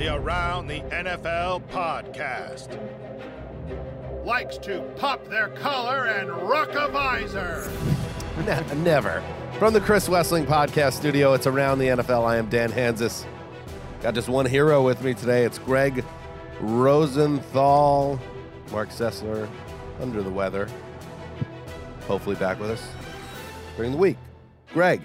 The Around the NFL podcast likes to pop their collar and rock a visor. Ne- never. From the Chris Wesseling Podcast Studio, it's Around the NFL. I am Dan Hanzus. Got just one hero with me today. It's Gregg Rosenthal. Marc Sessler, under the weather. Hopefully back with us during the week. Greg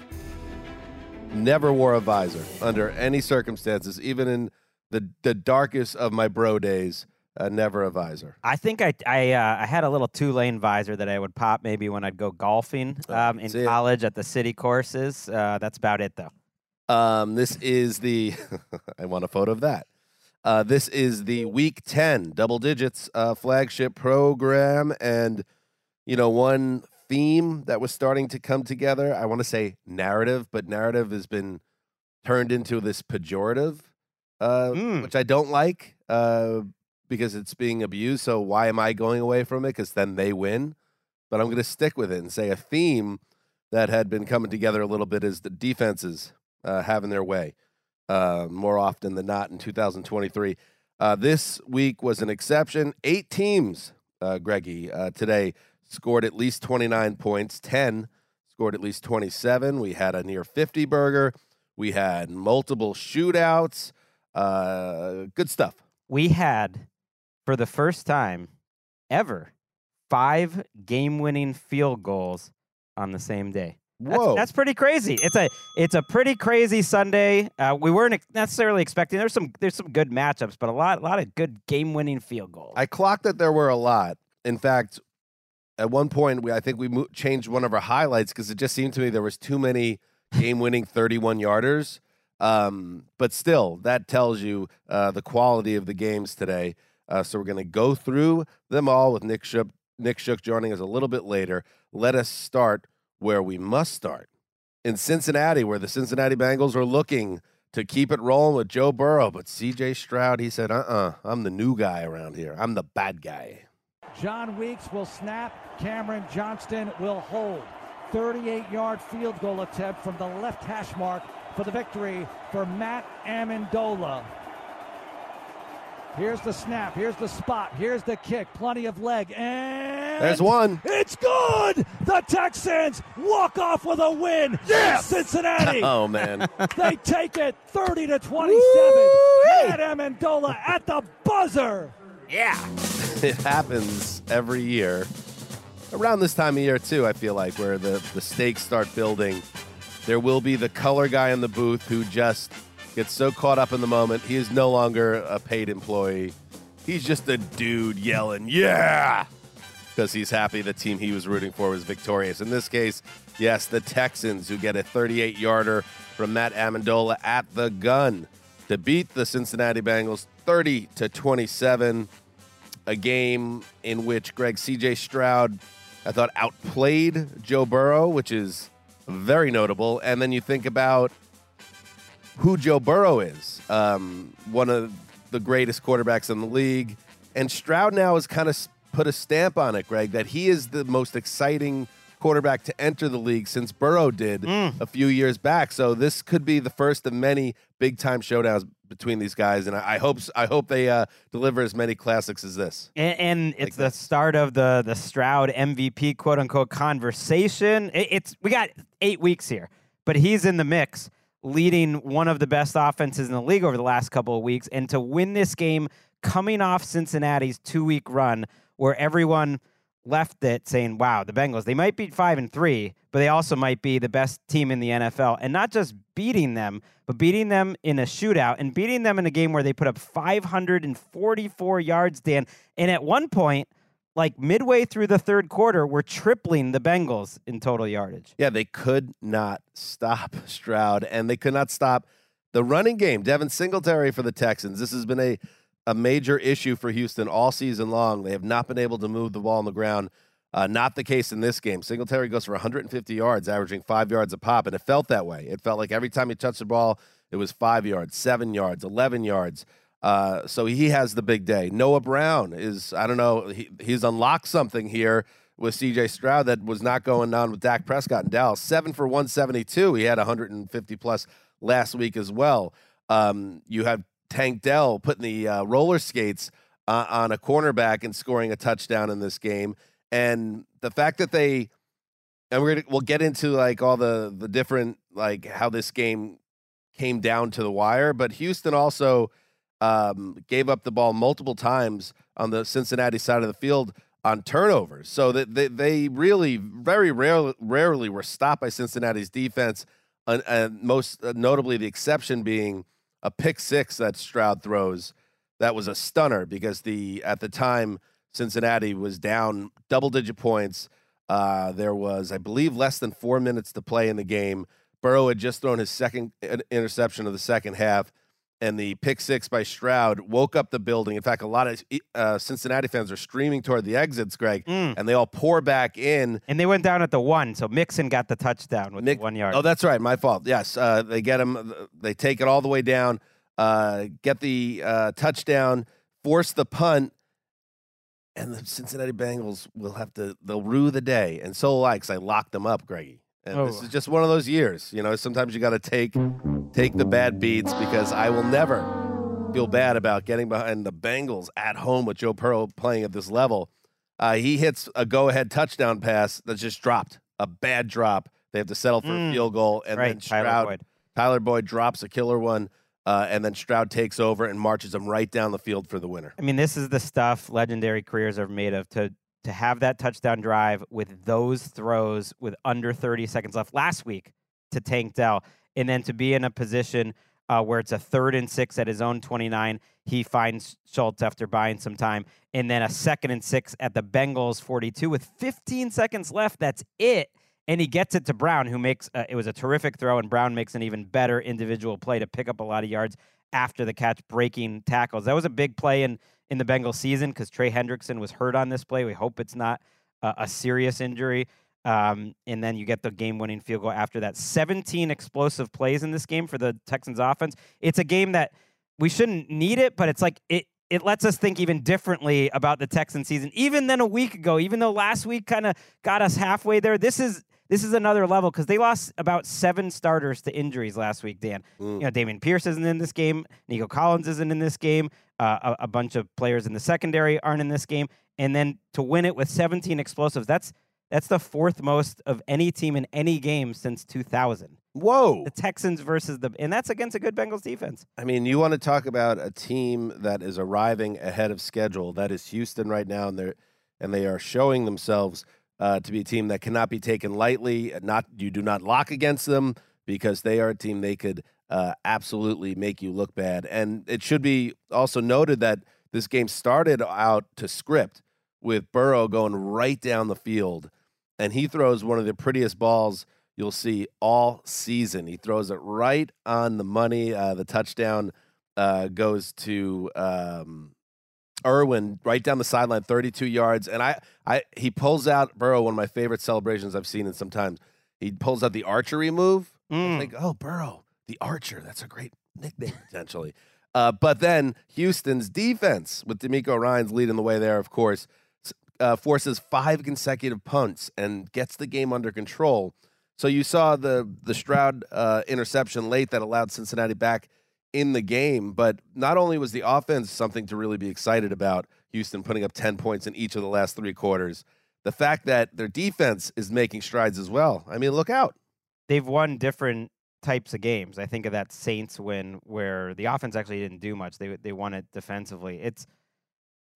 never wore a visor under any circumstances, even in the, the darkest of my bro days. Uh, never a visor. I think I I, uh, I had a little two lane visor that I would pop maybe when I'd go golfing um, in see it. college at the city courses. Uh, that's about it though. Um, this is the, I want a photo of that. Uh, this is the week 10 double digits uh, flagship program. And, you know, one theme that was starting to come together, I want to say narrative, but narrative has been turned into this pejorative, uh, Mm. which I don't like uh, because it's being abused. So why am I going away from it? Because then they win. But I'm going to stick with it and say a theme that had been coming together a little bit is the defenses uh, having their way uh, more often than not in 2023. Uh, this week was an exception. Eight teams, uh, Greggy, uh, today scored at least 29 points. 10 scored at least 27. We had a near 50 burger. We had multiple shootouts. Uh, good stuff. We had for the first time ever five game winning field goals on the same day. That's, Whoa. that's pretty crazy. It's a it's a pretty crazy Sunday. Uh, we weren't necessarily expecting. There's some there's some good matchups, but a lot a lot of good game winning field goals. I clocked that there were a lot. In fact, at one point, we I think we mo- changed one of our highlights because it just seemed to me there was too many game-winning 31 yarders. Um, but still, that tells you uh, the quality of the games today. Uh, so we're going to go through them all with Nick Shook. Nick Shook joining us a little bit later. Let us start where we must start in Cincinnati, where the Cincinnati Bengals are looking to keep it rolling with Joe Burrow. But CJ Stroud, he said, uh uh-uh, uh, i am the new guy around here. I'm the bad guy. Jon Weeks will snap. Cameron Johnston will hold. 38 yard field goal attempt from the left hash mark for the victory for Matt Ammendola. Here's the snap. Here's the spot. Here's the kick. Plenty of leg. And There's one. It's good. The Texans walk off with a win. Yes, Cincinnati. Oh, man. they take it 30 to 27. Woo-wee. Matt Ammendola at the buzzer. yeah. it happens every year. Around this time of year, too, I feel like, where the, the stakes start building. There will be the color guy in the booth who just gets so caught up in the moment. He is no longer a paid employee. He's just a dude yelling, yeah! Because he's happy the team he was rooting for was victorious. In this case, yes, the Texans, who get a 38 yarder from Matt Ammendola at the gun to beat the Cincinnati Bengals 30 to 27 a game in which Greg CJ Stroud, I thought, outplayed Joe Burrow, which is very notable. And then you think about who Joe Burrow is, um, one of the greatest quarterbacks in the league. And Stroud now has kind of put a stamp on it, Greg, that he is the most exciting quarterback to enter the league since Burrow did a few years back. So this could be the first of many big time showdowns between these guys, and I, I hope I hope they uh, deliver as many classics as this. And, and it's the start of the the Stroud MVP quote unquote conversation. It, it's we got eight weeks here, but he's in the mix, leading one of the best offenses in the league over the last couple of weeks, and to win this game coming off Cincinnati's two week run where everyone left it saying, "Wow, the Bengals they might be five and three, but they also might be the best team in the NFL." And not just beating them, but beating them in a shootout and beating them in a game where they put up 544 yards, Dan. And at one point, like midway through the third quarter, we're tripling the Bengals in total yardage. Yeah, they could not stop Stroud, and they could not stop the running game. Devin Singletary for the Texans. This has been a a major issue for Houston all season long. They have not been able to move the ball on the ground. Uh, not the case in this game. Singletary goes for 150 yards, averaging five yards a pop, and it felt that way. It felt like every time he touched the ball, it was five yards, seven yards, 11 yards. Uh, so he has the big day. Noah Brown is, I don't know, he, he's unlocked something here with CJ Stroud that was not going on with Dak Prescott in Dallas. Seven for 172. He had 150 plus last week as well. Um, you have Tank Dell putting the uh, roller skates uh, on a cornerback and scoring a touchdown in this game. And the fact that they, and we're gonna, we'll get into like all the the different like how this game came down to the wire, but Houston also um, gave up the ball multiple times on the Cincinnati side of the field on turnovers. So that they, they really very rarely, rarely were stopped by Cincinnati's defense. And, and most uh, notably, the exception being a pick six that Stroud throws. That was a stunner because the at the time Cincinnati was down double digit points. Uh, there was, I believe, less than four minutes to play in the game. Burrow had just thrown his second interception of the second half, and the pick six by Stroud woke up the building. In fact, a lot of uh, Cincinnati fans are streaming toward the exits, Greg, Mm. and they all pour back in. And they went down at the one, so Mixon got the touchdown with Nick- the one yard. Oh, that's right. My fault. Yes, uh, they get him. They take it all the way down. Uh, get the uh, touchdown. Force the punt. And the Cincinnati Bengals will have to. They'll rue the day, and so will I, because I locked them up, Greggy. And this Oh. is just one of those years. You know, sometimes you got to take take the bad beats because I will never feel bad about getting behind the Bengals at home with Joe Burrow playing at this level. Uh, he hits a go ahead touchdown pass that's just dropped, a bad drop. They have to settle for a Mm. field goal, and right, then Tyler Stroud, Boyd. Tyler Boyd drops a killer one, uh, and then Stroud takes over and marches him right down the field for the winner. I mean, this is the stuff legendary careers are made of. To to have that touchdown drive with those throws with under 30 seconds left last week to Tank Dell, and then to be in a position uh, where it's a third and six at his own 29. He finds Schultz after buying some time, and then a second and six at the Bengals 42 with 15 seconds left. That's it. And he gets it to Brown, who makes uh, it was a terrific throw, and Brown makes an even better individual play to pick up a lot of yards after the catch, breaking tackles. That was a big play in in the Bengals season because Trey Hendrickson was hurt on this play. We hope it's not a, serious injury. Um, and then you get the game winning field goal after that. 17 explosive plays in this game for the Texans offense. It's a game that we shouldn't need it, but it's like it it lets us think even differently about the Texan season, even than a week ago. Even though last week kind of got us halfway there, this is this is another level because they lost about seven starters to injuries last week. Dan, Mm. you know, Dameon Pierce isn't in this game. Nico Collins isn't in this game. Uh, a, a bunch of players in the secondary aren't in this game, and then to win it with 17 explosives, that's that's the fourth most of any team in any game since 2000. Whoa! The Texans versus the, and that's against a good Bengals defense. I mean, you want to talk about a team that is arriving ahead of schedule. That is Houston right now, and they're and they are showing themselves uh, to be a team that cannot be taken lightly. Not you do not lock against them because they are a team they could uh, absolutely make you look bad. And it should be also noted that this game started out to script with Burrow going right down the field, and he throws one of the prettiest balls you'll see all season. He throws it right on the money. Uh, the touchdown uh, goes to um, Irwin right down the sideline, 32 yards. And I, I, he pulls out Burrow, one of my favorite celebrations I've seen in some time. He pulls out the archery move. I Mm. think, oh, Burrow, the Archer. That's a great nickname potentially. Uh, but then Houston's defense, with DeMeco Ryans leading the way there, of course, uh, forces five consecutive punts and gets the game under control. So you saw the the Stroud uh, interception late that allowed Cincinnati back in the game. But not only was the offense something to really be excited about, Houston putting up ten points in each of the last three quarters. The fact that their defense is making strides as well. I mean, look out. They've won different types of games. I think of that Saints win where the offense actually didn't do much. They they won it defensively. It's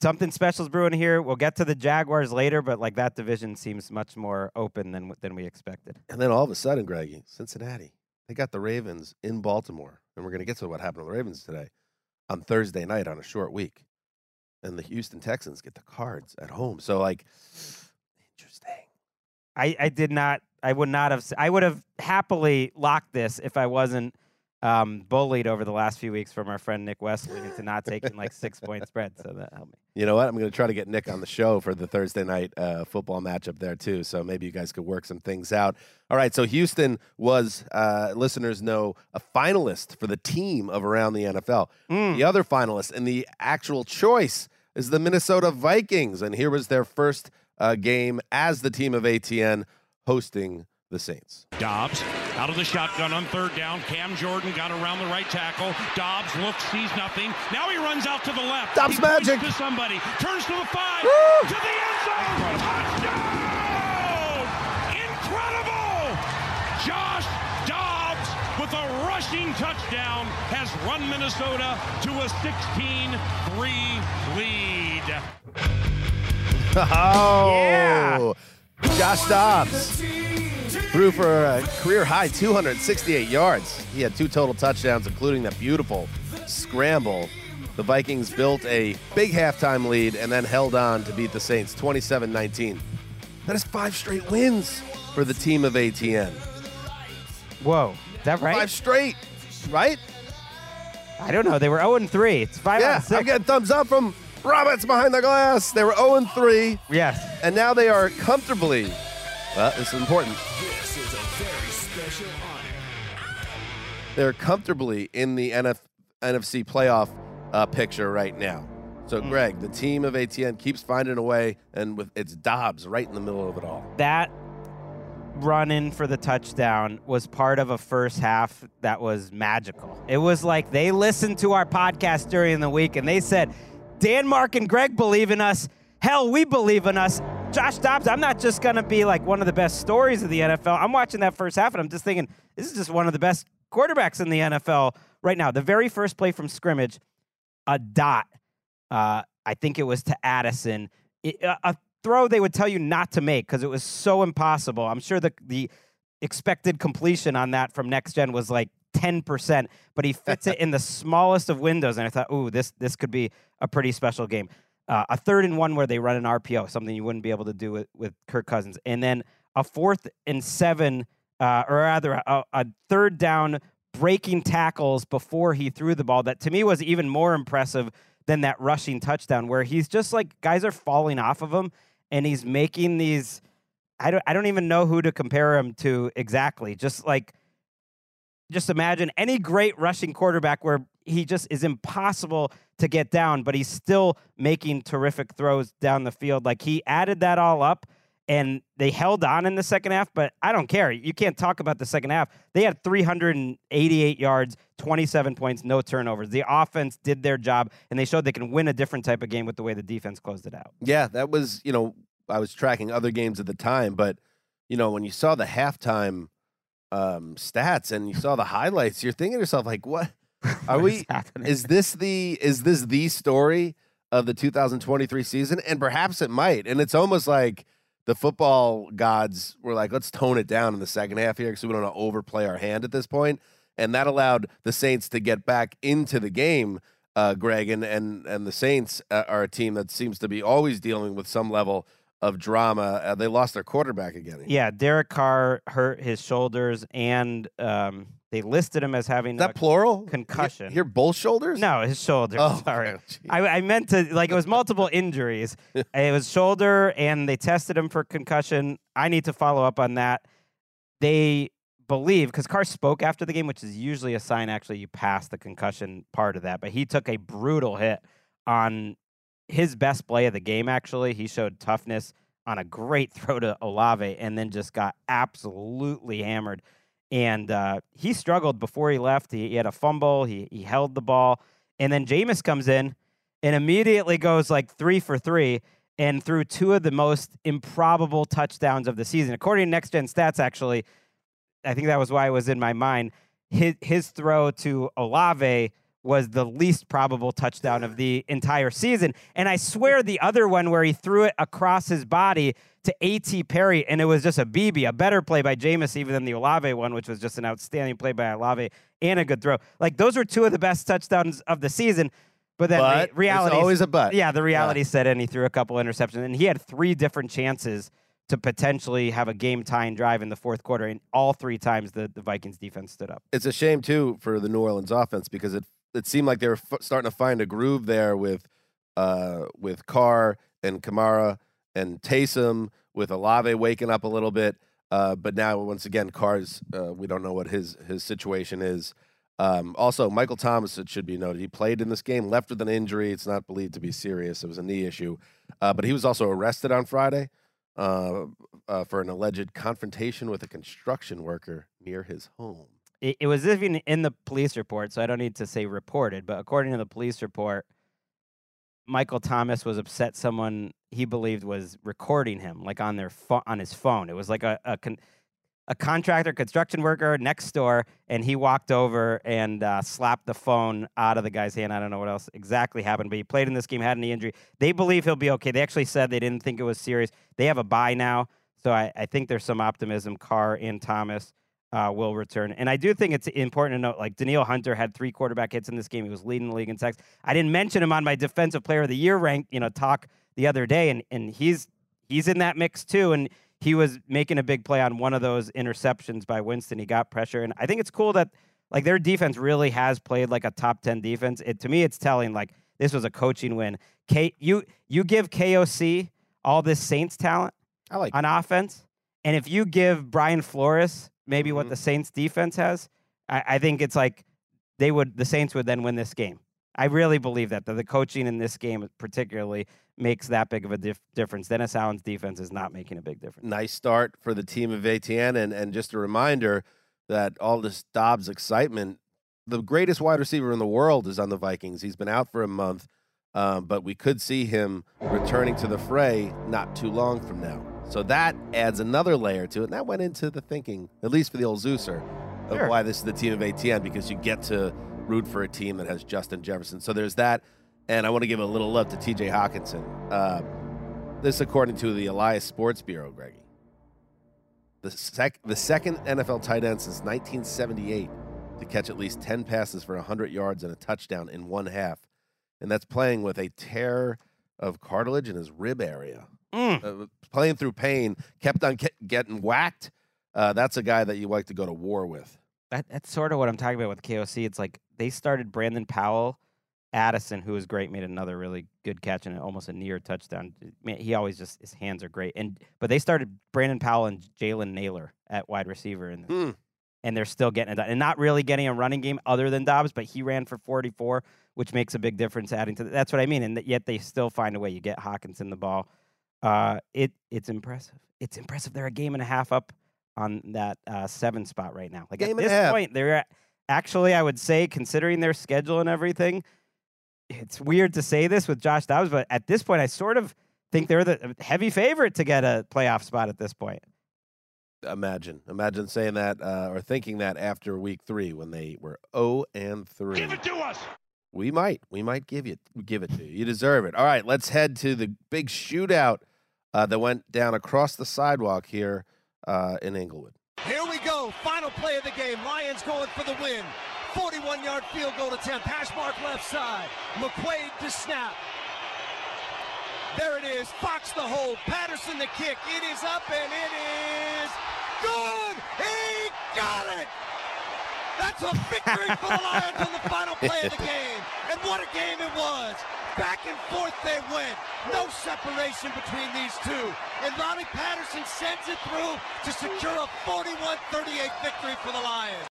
something special is brewing here. We'll get to the Jaguars later, but like that division seems much more open than than we expected. And then all of a sudden, Greggy, Cincinnati, they got the Ravens in Baltimore, and we're going to get to what happened to the Ravens today on Thursday night on a short week, and the Houston Texans get the Cards at home. So like, interesting. I I did not. I would not have. I would have happily locked this if I wasn't um, bullied over the last few weeks from our friend Nick Westling into not taking like six point spread. So that helped me. You know what? I'm going to try to get Nick on the show for the Thursday night uh, football matchup there too. So maybe you guys could work some things out. All right. So Houston was, uh, listeners know, a finalist for the team of around the NFL. Mm. The other finalist and the actual choice is the Minnesota Vikings, and here was their first uh, game as the team of ATN hosting the Saints. Dobbs out of the shotgun on third down. Cam Jordan got around the right tackle. Dobbs looks, sees nothing. Now he runs out to the left. Dobbs he magic. to somebody. Turns to the five. Woo! To the end zone. Touchdown! Incredible! Josh Dobbs with a rushing touchdown has run Minnesota to a 16-3 lead. Oh, Yeah. Josh Dobbs threw for a career high 268 yards. He had two total touchdowns, including that beautiful scramble. The Vikings built a big halftime lead and then held on to beat the Saints 27 19. That is five straight wins for the team of ATN. Whoa, is that right? Five straight, right? I don't know. They were 0 3. It's five Yeah, out of six. I'm getting thumbs up from Roberts behind the glass. They were 0 3, yes. and now they are comfortably. Well, this is important. This is a very special honor. they're comfortably in the NF- NFC playoff uh, picture right now. So, Greg, the team of ATN keeps finding a way, and with it's Dobbs right in the middle of it all. that run in for the touchdown was part of a first half that was magical. It was like they listened to our podcast during the week and they said, Dan, Mark, and Greg believe in us. Hell, we believe in us. Josh Dobbs, I'm not just going to be like one of the best stories of the NFL. I'm watching that first half and I'm just thinking, this is just one of the best quarterbacks in the NFL right now. The very first play from scrimmage, a dot. Uh, I think it was to Addison. It, a, a throw they would tell you not to make because it was so impossible. I'm sure the the expected completion on that from next gen was like 10%, but he fits it in the smallest of windows. And I thought, ooh, this this could be a pretty special game. Uh, a third and one where they run an RPO, something you wouldn't be able to do with, with Kirk Cousins. And then a fourth and seven, uh, or rather a, a third down breaking tackles before he threw the ball that to me was even more impressive than that rushing touchdown where he's just like guys are falling off of him and he's making these I don't I don't even know who to compare him to exactly. Just like just imagine any great rushing quarterback where he just is impossible to get down, but he's still making terrific throws down the field. Like he added that all up and they held on in the second half, but I don't care. You can't talk about the second half. They had 388 yards, 27 points, no turnovers. The offense did their job, and they showed they can win a different type of game with the way the defense closed it out. Yeah, that was, you know, I was tracking other games at the time, but, you know, when you saw the halftime um, stats and you saw the highlights, you're thinking to yourself, like, what? Are What we, is is this the, is this the story of the 2023 season? And perhaps it might. And it's almost like, the football gods were like, let's tone it down in the second half here because we don't want to overplay our hand at this point. And that allowed the Saints to get back into the game, uh, Greg. And, and, and the Saints uh, are a team that seems to be always dealing with some level of drama. Uh, they lost their quarterback again. Yeah, Derek Carr hurt his shoulders, and um, they listed him as having Is that a plural? concussion. Your both shoulders? No, his shoulder. Oh, sorry. I, I meant to like it was multiple injuries. it was shoulder, and they tested him for concussion. I need to follow up on that. They believe because Carr spoke after the game, which is usually a sign actually you pass the concussion part of that. But he took a brutal hit on his best play of the game. Actually, he showed toughness on a great throw to Olave, and then just got absolutely hammered. And uh, he struggled before he left. He, he had a fumble. He he held the ball, and then Jameis comes in and immediately goes like three for three and threw two of the most improbable touchdowns of the season. According to Next Gen Stats, actually, I think that was why it was in my mind. His his throw to Olave was the least probable touchdown of the entire season. And I swear the other one where he threw it across his body to A.T. Perry, and it was just a BB, a better play by Jameis even than the Olave one, which was just an outstanding play by Olave and a good throw. Like those were two of the best touchdowns of the season. But then But, re- reality always a but. Yeah, the reality set in. He threw a couple interceptions, and he had three different chances to potentially have a game tying drive in the fourth quarter, and all three times the, the Vikings defense stood up. it's a shame too for the New Orleans offense because it it seemed like they were f- starting to find a groove there with uh with Carr and Kamara and Taysom with Olave waking up a little bit. Uh, but now once again, Carr's uh, we don't know what his his situation is. Um, also, Michael Thomas, it should be noted, he played in this game, left with an injury. It's not believed to be serious. It was a knee issue, uh, but he was also arrested on Friday uh, uh, for an alleged confrontation with a construction worker near his home. It, it was even in the police report, so I don't need to say reported, but according to the police report, Michael Thomas was upset someone he believed was recording him, like on their pho- on his phone. It was like a a, con- a contractor, construction worker next door, and he walked over and uh, slapped the phone out of the guy's hand. I don't know what else exactly happened, but he played in this game, had a knee injury. They believe he'll be okay. They actually said they didn't think it was serious. They have a buy now, so I, I think there's some optimism. Carr and Thomas uh, will return. And I do think it's important to note, like Danielle Hunter had three quarterback hits in this game. He was leading the league in sacks. I didn't mention him on my defensive player of the year rank, you know, talk the other day, and and he's he's in that mix too. And he was making a big play on one of those interceptions by Winston. He got pressure, and I think it's cool that like their defense really has played like a top ten defense. It to me, it's telling like this was a coaching win. K, you you give KOC all this Saints talent I like on offense, and if you give Brian Flores maybe what Mhm. the Saints defense has, I, I think it's like they would the Saints would then win this game. I really believe that, that the coaching in this game particularly makes that big of a dif- difference. Dennis Allen's defense is not making a big difference. nice start for the team of ATN. And, and just a reminder that all this Dobbs excitement, the greatest wide receiver in the world is on the Vikings. He's been out for a month, um, but we could see him returning to the fray not too long from now. So that adds another layer to it. And that went into the thinking, at least for the old Zeuser, of Sure. why this is the team of ATN, because you get to root for a team that has Justin Jefferson. So there's that. And I want to give a little love to TJ Hockenson. Uh, this, according to the Elias Sports Bureau, Greggy. The, sec- the second NFL tight end since 1978 to catch at least 10 passes for 100 yards and a touchdown in one half. And that's playing with a tear of cartilage in his rib area. Mm. Uh, playing through pain, kept on ke- getting whacked. Uh, that's a guy that you like to go to war with. That, that's sort of what I'm talking about with KOC. It's like they started Brandon Powell, Addison, who was great, made another really good catch and almost a near touchdown. Man, he always just his hands are great. And but they started Brandon Powell and Jalen Nailor at wide receiver, and Hmm. and they're still getting it done, and not really getting a running game other than Dobbs, but he ran for 44, which makes a big difference. Adding to that's what I mean, and yet they still find a way. You get Hockenson the ball. Uh, it it's impressive. It's impressive. They're a game and a half up on that uh, seven spot right now. Like Game at this half. point, they're at, actually, I would say, considering their schedule and everything, it's weird to say this with Josh Dobbs, but at this point, I sort of think they're the heavy favorite to get a playoff spot at this point. Imagine, imagine saying that uh, or thinking that after week three when they were 0 and 3. Give it to us. We might. We might give you give it to you. You deserve it. All right, let's head to the big shootout uh, that went down across the sidewalk here uh, in Englewood. Here we go. Final play of the game. Lions going for the win. 41 yard field goal attempt. Hash mark left side. McQuaide to snap. There it is. Fox the hold. Patterson the kick. It is up and it is good. He got it. That's a victory for the Lions on the final play of the game. And what a game it was. Back and forth they went. No separation between these two. And Ronnie Patterson sends it through to secure a 41-38 victory for the Lions.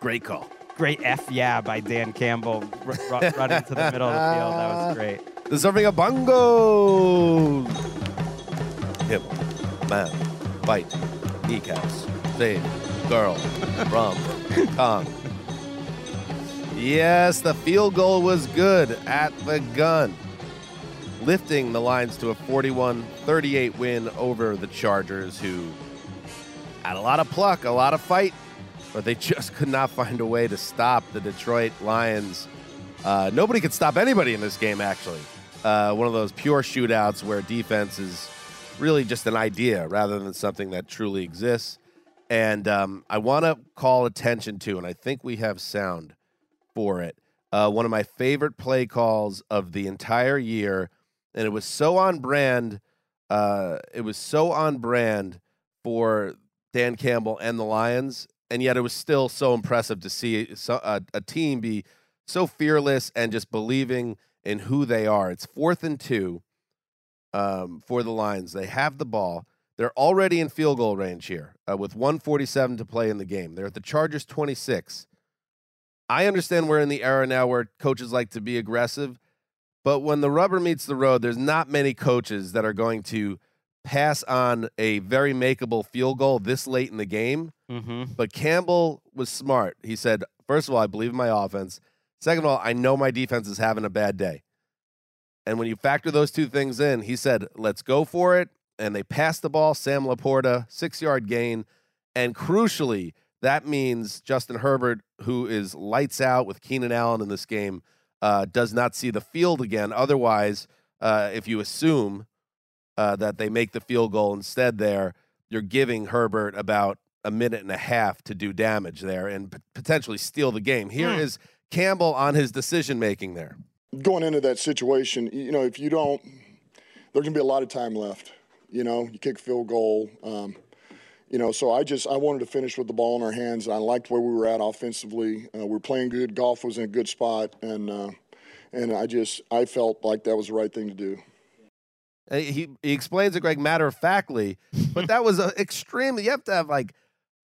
Great call. Great F yeah by Dan Campbell r- r- running to the middle of the field. That was great. Deserving a bongo. Him, man, bite, kneecaps, save, girl, rum, tongue. Yes, the field goal was good at the gun, lifting the Lions to a 41 38 win over the Chargers, who had a lot of pluck, a lot of fight, but they just could not find a way to stop the Detroit Lions. Uh, nobody could stop anybody in this game, actually. Uh, one of those pure shootouts where defense is really just an idea rather than something that truly exists. And um, I want to call attention to, and I think we have sound for it. Uh, one of my favorite play calls of the entire year, and it was so on brand. Uh, it was so on brand for Dan Campbell and the Lions, and yet it was still so impressive to see so, a, team be so fearless and just believing in who they are. It's fourth and two um, for the Lions. They have the ball. They're already in field goal range here uh, with 147 to play in the game. They're at the Chargers 26. I understand we're in the era now where coaches like to be aggressive, but when the rubber meets the road, there's not many coaches that are going to pass on a very makeable field goal this late in the game. Mm-hmm. But Campbell was smart. He said, first of all, I believe in my offense. Second of all, I know my defense is having a bad day. And when you factor those two things in, he said, let's go for it. And they passed the ball, Sam LaPorta, six yard gain. And crucially, that means Justin Herbert, who is lights out with Keenan Allen in this game, uh, does not see the field again. Otherwise, uh, if you assume uh, that they make the field goal instead, there, you're giving Herbert about a minute and a half to do damage there and p- potentially steal the game. Here is Campbell on his decision making there. going into that situation, you know, if you don't, there's gonna be a lot of time left. You know, you kick field goal. Um, you know, so I just I wanted to finish with the ball in our hands. I liked where we were at offensively. Uh, we were playing good. Goff was in a good spot, and uh, and I just I felt like that was the right thing to do. Uh, He, he explains it, Greg, matter of factly, but that was uh, extremely. You have to have like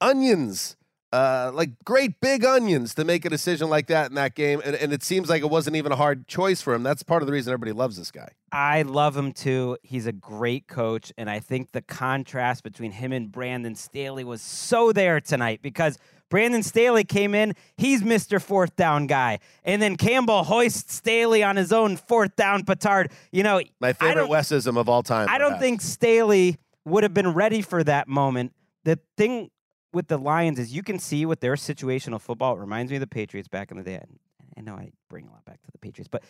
onions, uh, like great big onions to make a decision like that in that game. And, and it seems like it wasn't even a hard choice for him. That's part of the reason everybody loves this guy. I love him too. He's a great coach, and I think the contrast between him and Brandon Staley was so there tonight because Brandon Staley came in, he's Mr. Fourth Down guy, and then Campbell hoists Staley on his own fourth down petard. You know, My favorite Wesism of all time. I don't think Staley would have been ready for that moment. The thing with the Lions is you can see with their situational football, it reminds me of the Patriots back in the day. I know I bring a lot back to the Patriots, but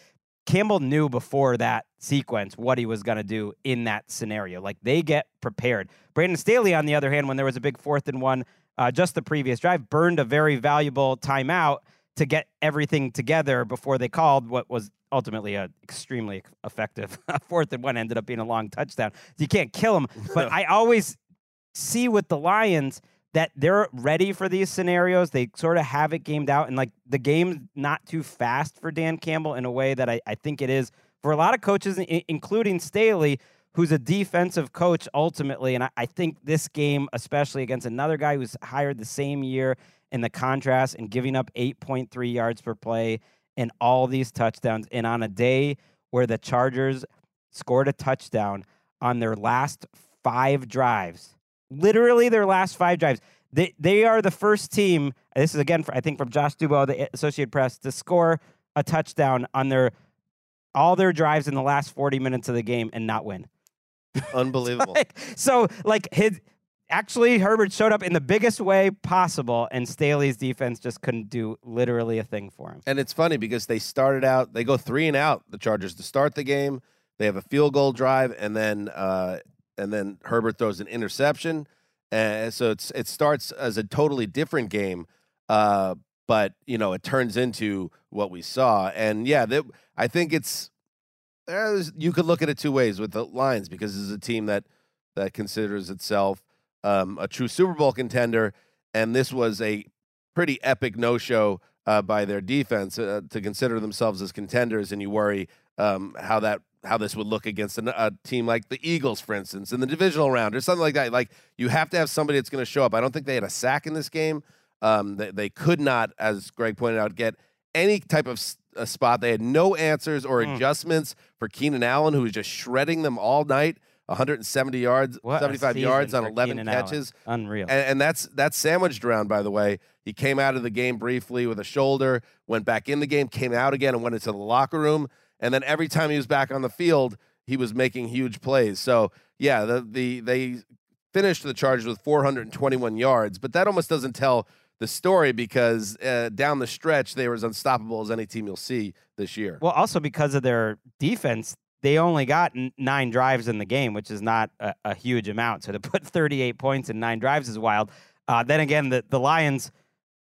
Campbell knew before that sequence what he was going to do in that scenario. Like they get prepared. Brandon Staley, on the other hand, when there was a big fourth and one, uh, just the previous drive, burned a very valuable timeout to get everything together before they called what was ultimately an extremely effective fourth and one. Ended up being a long touchdown. You can't kill him, but I always see with the Lions that they're ready for these scenarios. They sort of have it gamed out, and like the game's not too fast for Dan Campbell in a way that I, I think it is for a lot of coaches, including Staley, who's a defensive coach ultimately. And I, I think this game, especially against another guy who's hired the same year, and the contrast and giving up 8.3 yards per play and all these touchdowns, and on a day where the Chargers scored a touchdown on their last five drives literally their last five drives. They they are the first team. This is again, for, I think, from Josh Dubow, the Associated Press, to score a touchdown on their all their drives in the last forty minutes of the game and not win. Unbelievable. Like, so, like his actually Herbert showed up in the biggest way possible, and Staley's defense just couldn't do literally a thing for him. And it's funny because they started out, they go three and out, the Chargers to start the game. They have a field goal drive, and then uh, and then Herbert throws an interception. And so it's it starts as a totally different game. Uh, but you know, it turns into what we saw. And yeah, that, I think it's you could look at it two ways with the Lions because this is a team that that considers itself um, a true Super Bowl contender, and this was a pretty epic no show uh, by their defense uh, to consider themselves as contenders, and you worry um, how that how this would look against a, a, team like the Eagles, for instance, in the divisional round or something like that. Like you have to have somebody that's going to show up. I don't think they had a sack in this game. Um, they, they, could not, as Greg pointed out, get any type of a spot. They had no answers or mm. adjustments for Keenan Allen, who was just shredding them all night. 170 yards, what 75 yards on 11 Keenan catches. Allen. Unreal. And, and, that's that's sandwiched around, by the way. He came out of the game briefly with a shoulder, went back in the game, came out again, and went into the locker room. And then every time he was back on the field, he was making huge plays. So yeah, the the they finished the Chargers with 421 yards, but that almost doesn't tell the story because uh, down the stretch they were as unstoppable as any team you'll see this year. Well, also because of their defense, they only got n- nine drives in the game, which is not a, a, huge amount. So to put 38 points in nine drives is wild. Uh, then again, the the Lions,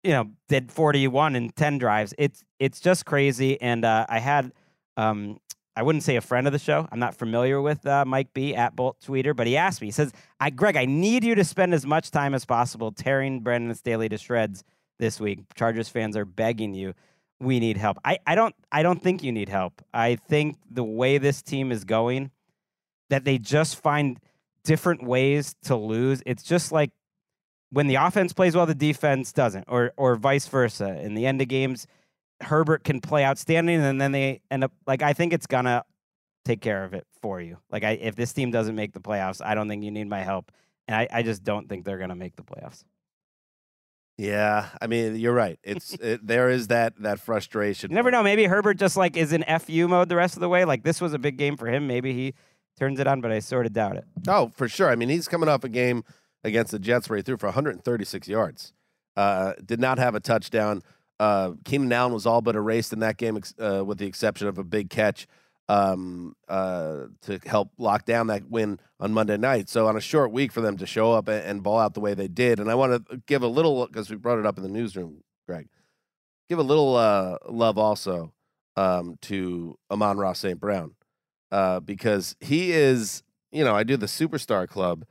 you know, did 41 in 10 drives. It's it's just crazy. And uh, I had. Um, I wouldn't say a friend of the show. I'm not familiar with uh, Mike B at Bolt Tweeter, but he asked me. He says, "I, Greg, I need you to spend as much time as possible tearing Brandon Staley to shreds this week. Chargers fans are begging you. We need help. I, I don't I don't think you need help. I think the way this team is going, that they just find different ways to lose. It's just like when the offense plays well, the defense doesn't, or or vice versa. In the end of games." Herbert can play outstanding, and then they end up like I think it's gonna take care of it for you. Like I, if this team doesn't make the playoffs, I don't think you need my help, and I, I just don't think they're gonna make the playoffs. Yeah, I mean you're right. It's it, there is that that frustration. You never know. Maybe Herbert just like is in fu mode the rest of the way. Like this was a big game for him. Maybe he turns it on, but I sort of doubt it. Oh, for sure. I mean he's coming off a game against the Jets where he threw for 136 yards. Uh, did not have a touchdown. Uh, Keenan Allen was all but erased in that game, uh, with the exception of a big catch um, uh, to help lock down that win on Monday night. So on a short week for them to show up and, and ball out the way they did, and I want to give a little because we brought it up in the newsroom, Greg. Give a little uh, love also um, to Amon-Ra St. Brown uh, because he is, you know, I do the Superstar Club,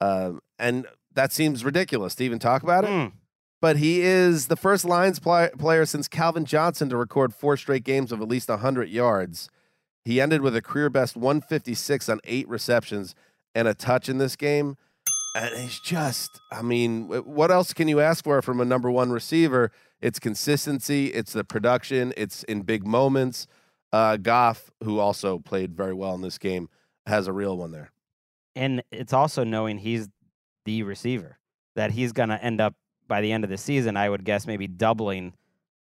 um, and that seems ridiculous to even talk about it. Mm but he is the first Lions play- player since Calvin Johnson to record four straight games of at least 100 yards. He ended with a career best 156 on eight receptions and a touch in this game. And he's just, I mean, what else can you ask for from a number one receiver? It's consistency, it's the production, it's in big moments. Uh, Goff, who also played very well in this game, has a real one there. And it's also knowing he's the receiver, that he's going to end up by the end of the season, I would guess maybe doubling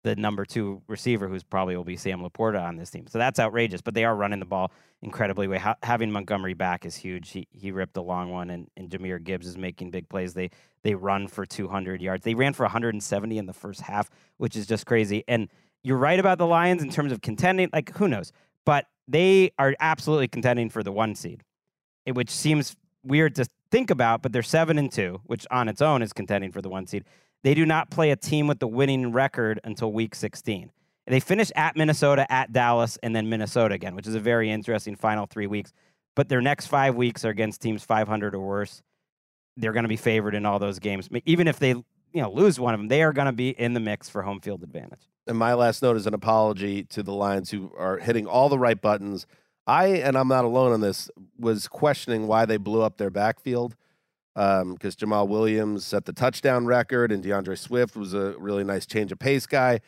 the number two receiver, who's probably will be Sam LaPorta on this team. So that's outrageous. But they are running the ball incredibly well. Ha- having Montgomery back is huge. He he ripped a long one, and, and Jahmyr Gibbs is making big plays. They they run for 200 yards. They ran for 170 in the first half, which is just crazy. And you're right about the Lions in terms of contending. Like who knows? But they are absolutely contending for the one seed, eh, which seems weird to think about, but they're seven and two, which on its own is contending for the one seed. They do not play a team with the winning record until week 16. They finish at Minnesota, at Dallas, and then Minnesota again, which is a very interesting final three weeks. But their next five weeks are against teams 500 or worse. They're going to be favored in all those games. Even if they you know lose one of them, they are going to be in the mix for home field advantage. And my last note is an apology to the Lions who are hitting all the right buttons I and I'm not alone on this was questioning why they blew up their backfield because um, Jamaal Williams set the touchdown record and DeAndre Swift was a really nice change of pace guy.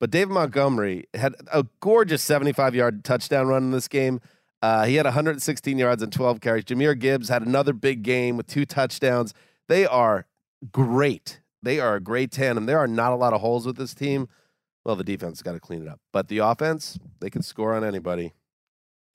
But Dave Montgomery had a gorgeous 75 yard touchdown run in this game. Uh, he had 116 yards and 12 carries. Jahmyr Gibbs had another big game with two touchdowns. They are great. They are a great tandem. There are not a lot of holes with this team. Well, the defense has got to clean it up, but the offense, they can score on anybody.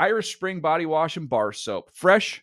Irish Spring Body Wash and Bar Soap. Fresh,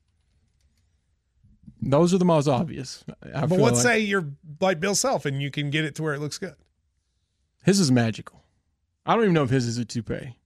Those are the most obvious. I but feel let's like. say you're like Bill Self and you can get it to where it looks good. his is magical. I don't even know if his is a toupee.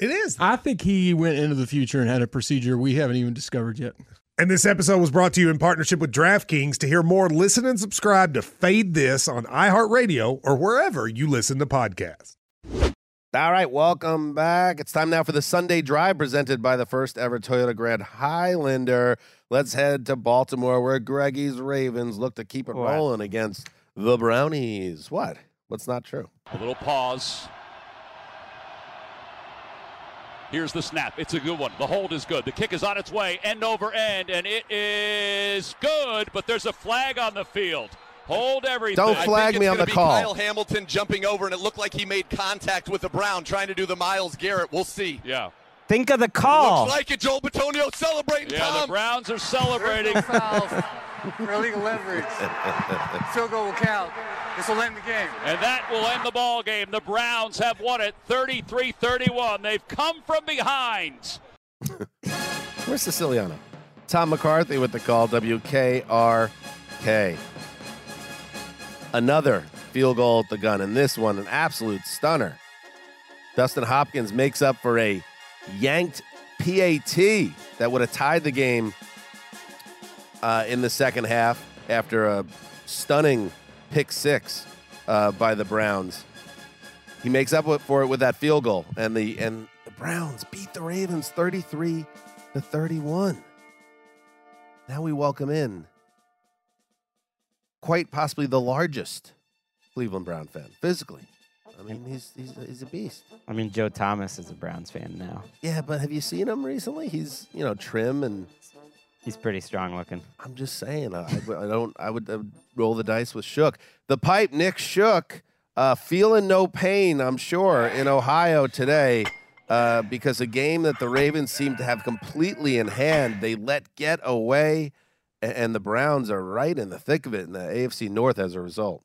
It is. I think he went into the future and had a procedure we haven't even discovered yet. And this episode was brought to you in partnership with DraftKings. To hear more, listen and subscribe to Fade This on iHeartRadio or wherever you listen to podcasts. All right, welcome back. It's time now for the Sunday Drive presented by the first ever Toyota Grand Highlander. Let's head to Baltimore where Greggy's Ravens look to keep it What? rolling against the Brownies. What? What's not true? A little pause. Here's the snap. It's a good one. The hold is good. The kick is on its way, end over end, and it is good, but there's a flag on the field. Hold everything. Don't I flag think me on the be call. Kyle Hamilton jumping over, and it looked like he made contact with the Brown, trying to do the Myles Garrett. We'll see. Yeah. Think of the call. Looks like it. Joel Bitonio celebrating. Yeah, the Tom. Browns are celebrating. for illegal leverage. Field goal will count. This will end the game. And that will end the ball game. The Browns have won it 33-31. They've come from behind. Where's Siciliano? Tom McCarthy with the call, WKRK. Another field goal at the gun, and this one, an absolute stunner. Dustin Hopkins makes up for a yanked PAT that would have tied the game uh, in the second half after a stunning pick six uh, by the Browns. He makes up for it with that field goal, and the and the Browns beat the Ravens thirty three to thirty one. Now we welcome in quite possibly the largest Cleveland Brown fan physically. I mean, he's he's he's a beast. I mean, Joe Thomas is a Browns fan now. Yeah, but have you seen him recently? He's you know trim and He's pretty strong looking. I'm just saying. I, I don't. I would, I would roll the dice with Shook. The pipe, Nick Shook, uh, feeling no pain. I'm sure in Ohio today uh, because a game that the Ravens seem to have completely in hand. They let get away, a- and the Browns are right in the thick of it in the AFC North as a result.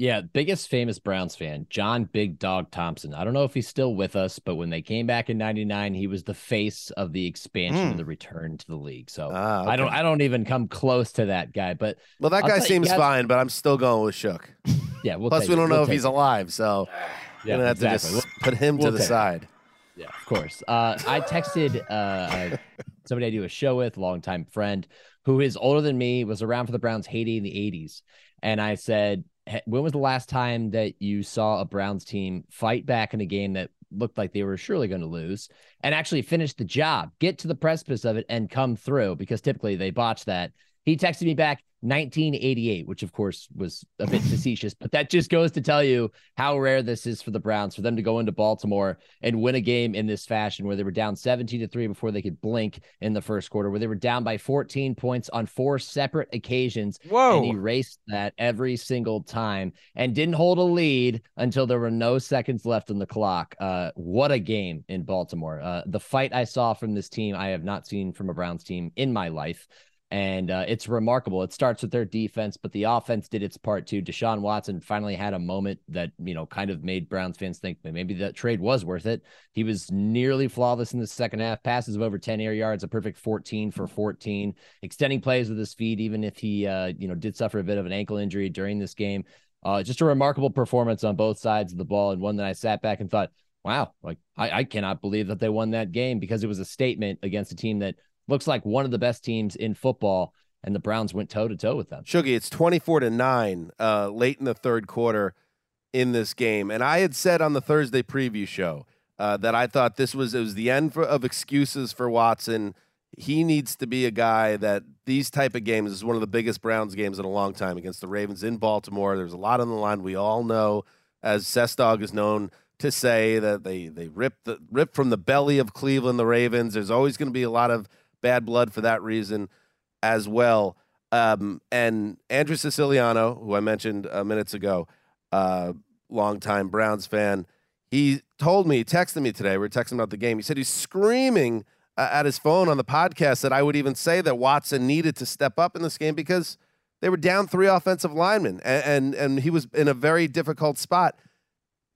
Yeah, biggest famous Browns fan, John Big Dog Thompson. I don't know if he's still with us, but when they came back in '99, he was the face of the expansion of the return to the league. So Ah, I don't. I don't even come close to that guy. But Well, that I'll guy seems guys- fine, but I'm still going with Shook. Yeah, we'll Plus, we don't know We'll if he's it. alive, so Yeah, we're gonna have to just put him to We'll the take it. side. Yeah, of course. Uh, I texted uh, somebody I do a show with, longtime friend, who is older than me, was around for the Browns heyday in the 80s. And I said, "Hey, When was the last time that you saw a Browns team fight back in a game that looked like they were surely going to lose and actually finish the job, get to the precipice of it, and come through? Because typically they botch that. He texted me back 1988, which of course was a bit facetious, but that just goes to tell you how rare this is for the Browns for them to go into Baltimore and win a game in this fashion where they were down 17 to 3 before they could blink in the first quarter, where they were down by 14 points on four separate occasions. Whoa. And erased that every single time and didn't hold a lead until there were no seconds left on the clock. Uh, what a game in Baltimore. Uh, the fight I saw from this team, I have not seen from a Browns team in my life. And uh, it's remarkable. It starts with their defense, but the offense did its part too. Deshaun Watson finally had a moment that, you know, kind of made Browns fans think maybe that trade was worth it. He was nearly flawless in the second half, passes of over 10 air yards, a perfect 14 for 14, extending plays with his feet, even if he, uh, you know, did suffer a bit of an ankle injury during this game. Uh, just a remarkable performance on both sides of the ball, and one that I sat back and thought, wow, like I, I cannot believe that they won that game because it was a statement against a team that looks like one of the best teams in football, and the Browns went toe to toe with them. Shuggy, it's 24 to 9 uh, late in the third quarter in this game. And I had said on the Thursday preview show uh, that I thought this was it was the end for, of excuses for Watson. He needs to be a guy that these type of games is one of the biggest Browns games in a long time against the Ravens in Baltimore. There's a lot on the line. We all know, as Sestog is known to say, that they they rip the rip from the belly of Cleveland, the Ravens. There's always going to be a lot of bad blood for that reason as well. Um, and Andrew Siciliano, who I mentioned uh, minutes ago, uh, longtime Browns fan, he told me, texted me today. We are texting about the game. He said he's screaming uh, at his phone on the podcast that I would even say that Watson needed to step up in this game because they were down three offensive linemen, and and, and he was in a very difficult spot.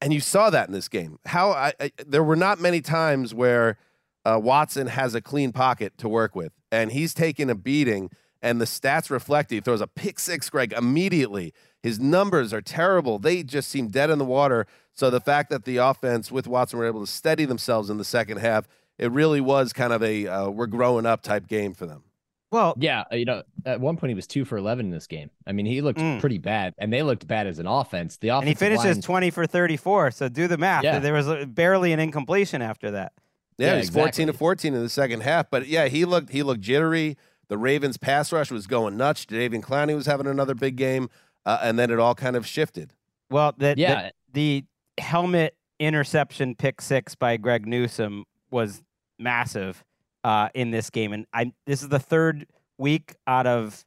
And you saw that in this game. How I, I there were not many times where uh, Watson has a clean pocket to work with, and he's taking a beating. And the stats reflect it. He throws a pick six, Greg, immediately. His numbers are terrible. They just seem dead in the water. So the fact that the offense with Watson were able to steady themselves in the second half, it really was kind of a uh, we're growing up type game for them. Well, yeah, uh, you know, at one point he was two for eleven in this game. I mean, he looked mm. pretty bad, and they looked bad as an offense. The offense, and he finishes line... twenty for thirty-four. So do the math. Yeah. There was barely an incompletion after that. Yeah, yeah he's exactly. 14 to 14 in the second half. But yeah, he looked he looked jittery. The Ravens pass rush was going nuts. David Clowney was having another big game, uh, and then it all kind of shifted. Well, the, yeah. the, the helmet interception pick six by Greg Newsome was massive uh, in this game, and I this is the third week out of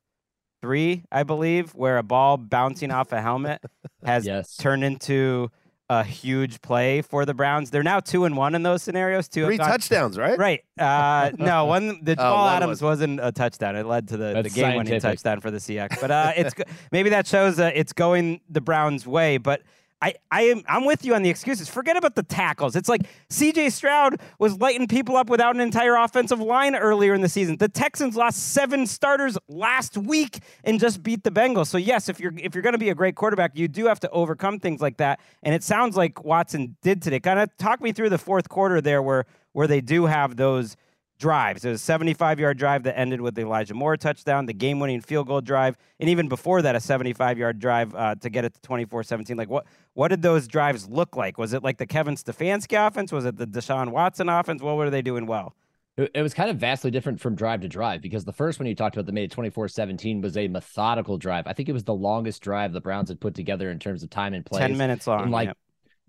three, I believe, where a ball bouncing off a helmet has yes. turned into a huge play for the Browns. They're now two and one in those scenarios. Two three touchdowns, right? Right. Uh, no, one the oh, ball Adams was. not a touchdown. It led to the, the game winning touchdown for the Seahawks. But uh, it's maybe that shows uh, it's going the Browns' way. But I, I am I'm with you on the excuses. Forget about the tackles. It's like CJ Stroud was lighting people up without an entire offensive line earlier in the season. The Texans lost seven starters last week and just beat the Bengals. So yes, if you're if you're going to be a great quarterback, you do have to overcome things like that. And it sounds like Watson did today. Kind of talk me through the fourth quarter there where where they do have those drives. It was a 75 yard drive that ended with the Elijah Moore touchdown, the game winning field goal drive, and even before that, a 75 yard drive uh, to get it to 24 17. Like, what, what did those drives look like? Was it like the Kevin Stefanski offense? Was it the Deshaun Watson offense? What were they doing well? It was kind of vastly different from drive to drive because the first one you talked about that made it 24 17 was a methodical drive. I think it was the longest drive the Browns had put together in terms of time and play. 10 minutes long. like,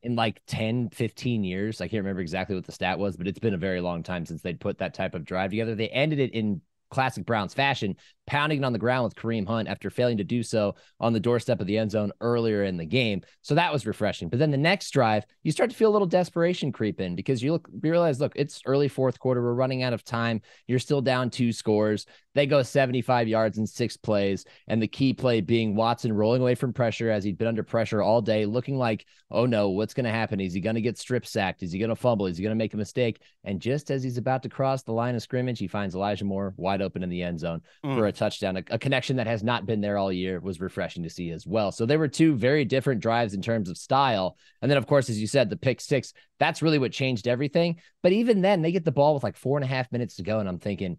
in like 10, 15 years. I can't remember exactly what the stat was, but it's been a very long time since they'd put that type of drive together. They ended it in classic Browns fashion, pounding it on the ground with Kareem Hunt after failing to do so on the doorstep of the end zone earlier in the game. So that was refreshing. But then the next drive, you start to feel a little desperation creep in because you look, you realize, look, it's early fourth quarter. We're running out of time. You're still down two scores. They go 75 yards in six plays. And the key play being Watson rolling away from pressure as he'd been under pressure all day, looking like, oh no, what's going to happen? Is he going to get strip sacked? Is he going to fumble? Is he going to make a mistake? And just as he's about to cross the line of scrimmage, he finds Elijah Moore wide open in the end zone mm. for a touchdown. A, a, connection that has not been there all year was refreshing to see as well. So there were two very different drives in terms of style. And then, of course, as you said, the pick six, that's really what changed everything. But even then, they get the ball with like four and a half minutes to go. And I'm thinking,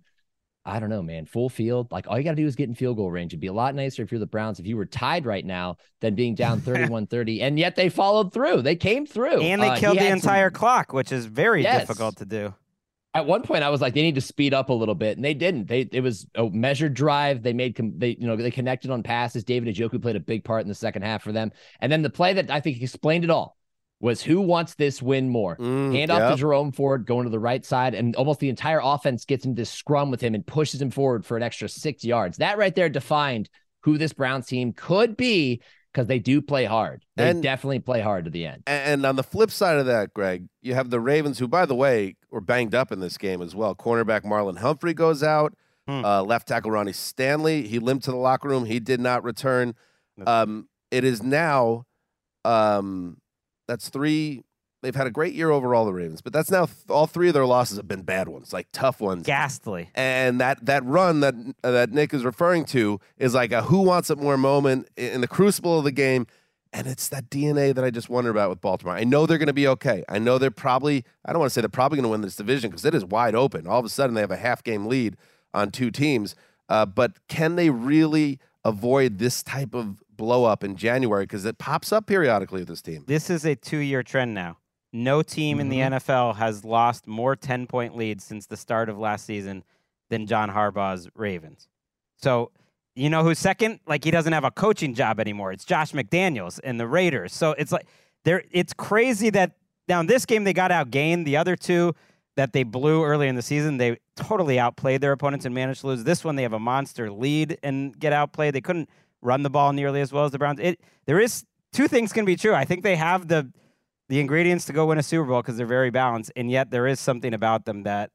I don't know, man. Full field, like all you got to do is get in field goal range. It'd be a lot nicer if you're the Browns if you were tied right now than being down 31 30. And yet they followed through. They came through. And they uh, killed the entire some... clock, which is very yes. difficult to do at one point I was like, they need to speed up a little bit, and they didn't. They it was a measured drive. They made they you know they connected on passes. David Njoku played a big part in the second half for them, and then the play that I think explained it all was who wants this win more. Mm, Hand off yep. to Jerome Ford going to the right side, and almost the entire offense gets into this scrum with him and pushes him forward for an extra six yards. That right there defined who this Browns team could be because they do play hard. They and, definitely play hard to the end. And on the flip side of that, Greg, you have the Ravens, who, by the way, were banged up in this game as well. Cornerback Marlon Humphrey goes out. Hmm. Uh, left tackle Ronnie Stanley, he limped to the locker room. He did not return. Um, it is now, um, that's three. They've had a great year overall, the Ravens, but that's now th- all three of their losses have been bad ones, like tough ones. Ghastly. And that that run that uh, that Nick is referring to is like a who wants it more moment in the crucible of the game. And it's that DNA that I just wonder about with Baltimore. I know they're going to be okay. I know they're probably, I don't want to say they're probably going to win this division because it is wide open. All of a sudden, they have a half game lead on two teams. Uh, but can they really avoid this type of blow up in January? Because it pops up periodically with this team. This is a two year trend now. No team in the Mhm. NFL has lost more 10 point leads since the start of last season than John Harbaugh's Ravens. So, you know who's second? Like he doesn't have a coaching job anymore. It's Josh McDaniels and the Raiders. So it's like there it's crazy that now in this game they got outgained. The other two that they blew early in the season, they totally outplayed their opponents and managed to lose. This one they have a monster lead and get outplayed. They couldn't run the ball nearly as well as the Browns. It there is two things can be true. I think they have the the ingredients to go win a Super Bowl because they're very balanced, and yet there is something about them that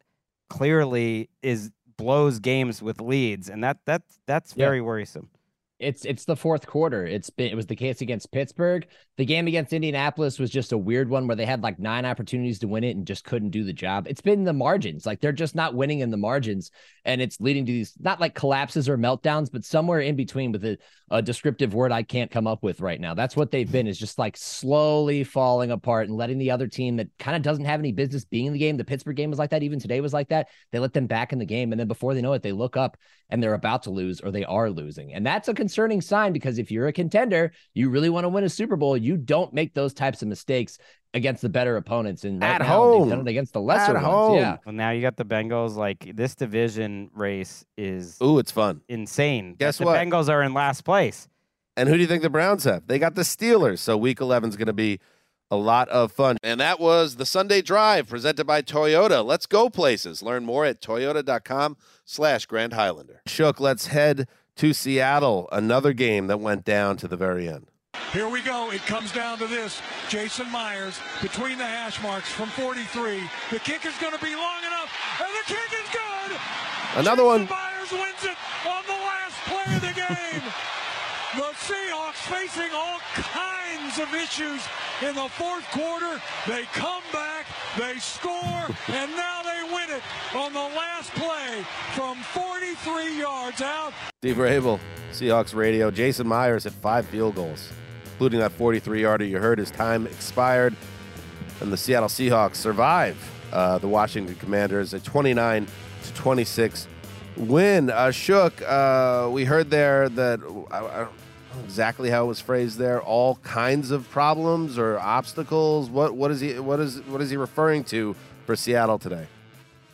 clearly is blows games with leads, and that that's that's Yeah. very worrisome. It's it's the fourth quarter. It's been it was the case against Pittsburgh. The game against Indianapolis was just a weird one where they had like nine opportunities to win it and just couldn't do the job. It's been the margins. Like they're just not winning in the margins. And it's leading to these not like collapses or meltdowns, but somewhere in between with a, a descriptive word I can't come up with right now. That's what they've been, is just like slowly falling apart and letting the other team that kind of doesn't have any business being in the game. The Pittsburgh game was like that. Even today was like that. They let them back in the game. And then before they know it, they look up and they're about to lose or they are losing. And that's a concerning sign because if you're a contender, you really want to win a Super Bowl, you don't make those types of mistakes against the better opponents. And right At now, they've home. done it against the lesser At ones. home. Yeah. Well, now you got the Bengals. Like this division race is Ooh, it's fun. insane. Guess the what? Bengals are in last place. And who do you think the Browns have? They got the Steelers. So week 11 is going to be a lot of fun. And that was the Sunday Drive presented by Toyota. Let's go places. Learn more at toyota.com slash Grand Highlander. Shook, let's head to Seattle. Another game that went down to the very end. Here we go. It comes down to this. Jason Myers between the hash marks from 43. The kick is going to be long enough, and the kick is good. Another one. Myers wins it on the last play of the game. The Seahawks facing all kinds of issues in the fourth quarter. They come back, they score, and now they win it on the last play from 43 yards out. Steve Raible, Seahawks radio. Jason Myers at five field goals, including that 43 yarder you heard. His time expired, and the Seattle Seahawks survive uh, the Washington Commanders at 29 to 26 win. Uh, Shook, uh, we heard there that I, I don't know exactly how it was phrased there. All kinds of problems or obstacles. What what is he what is what is he referring to for Seattle today?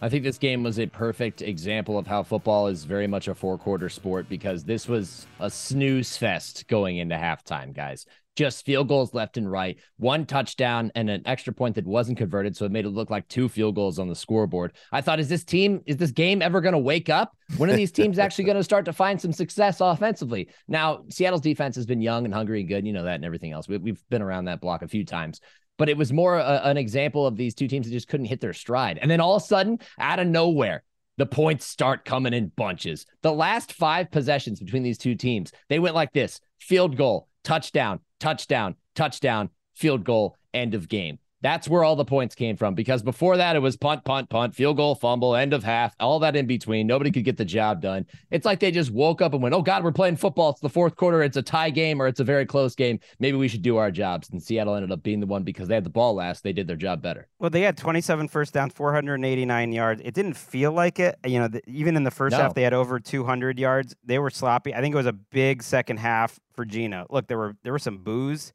I think this game was a perfect example of how football is very much a four quarter sport because this was a snooze fest going into halftime, guys. Just field goals left and right, one touchdown and an extra point that wasn't converted. So it made it look like two field goals on the scoreboard. I thought, is this team, is this game ever going to wake up? When are these teams actually going to start to find some success offensively? Now, Seattle's defense has been young and hungry and good, you know that and everything else. We, we've been around that block a few times but it was more a, an example of these two teams that just couldn't hit their stride. And then all of a sudden, out of nowhere, the points start coming in bunches. The last five possessions between these two teams, they went like this field goal, touchdown, touchdown, touchdown, field goal, end of game. That's where all the points came from because before that, it was punt, punt, punt, field goal, fumble, end of half, all that in between. Nobody could get the job done. It's like they just woke up and went, Oh God, we're playing football. It's the fourth quarter. It's a tie game or it's a very close game. Maybe we should do our jobs. And Seattle ended up being the one because they had the ball last. They did their job better. Well, they had 27 first downs, 489 yards. It didn't feel like it. You know, the, even in the first No. half, they had over 200 yards. They were sloppy. I think it was a big second half for Gino. Look, there were there were some boos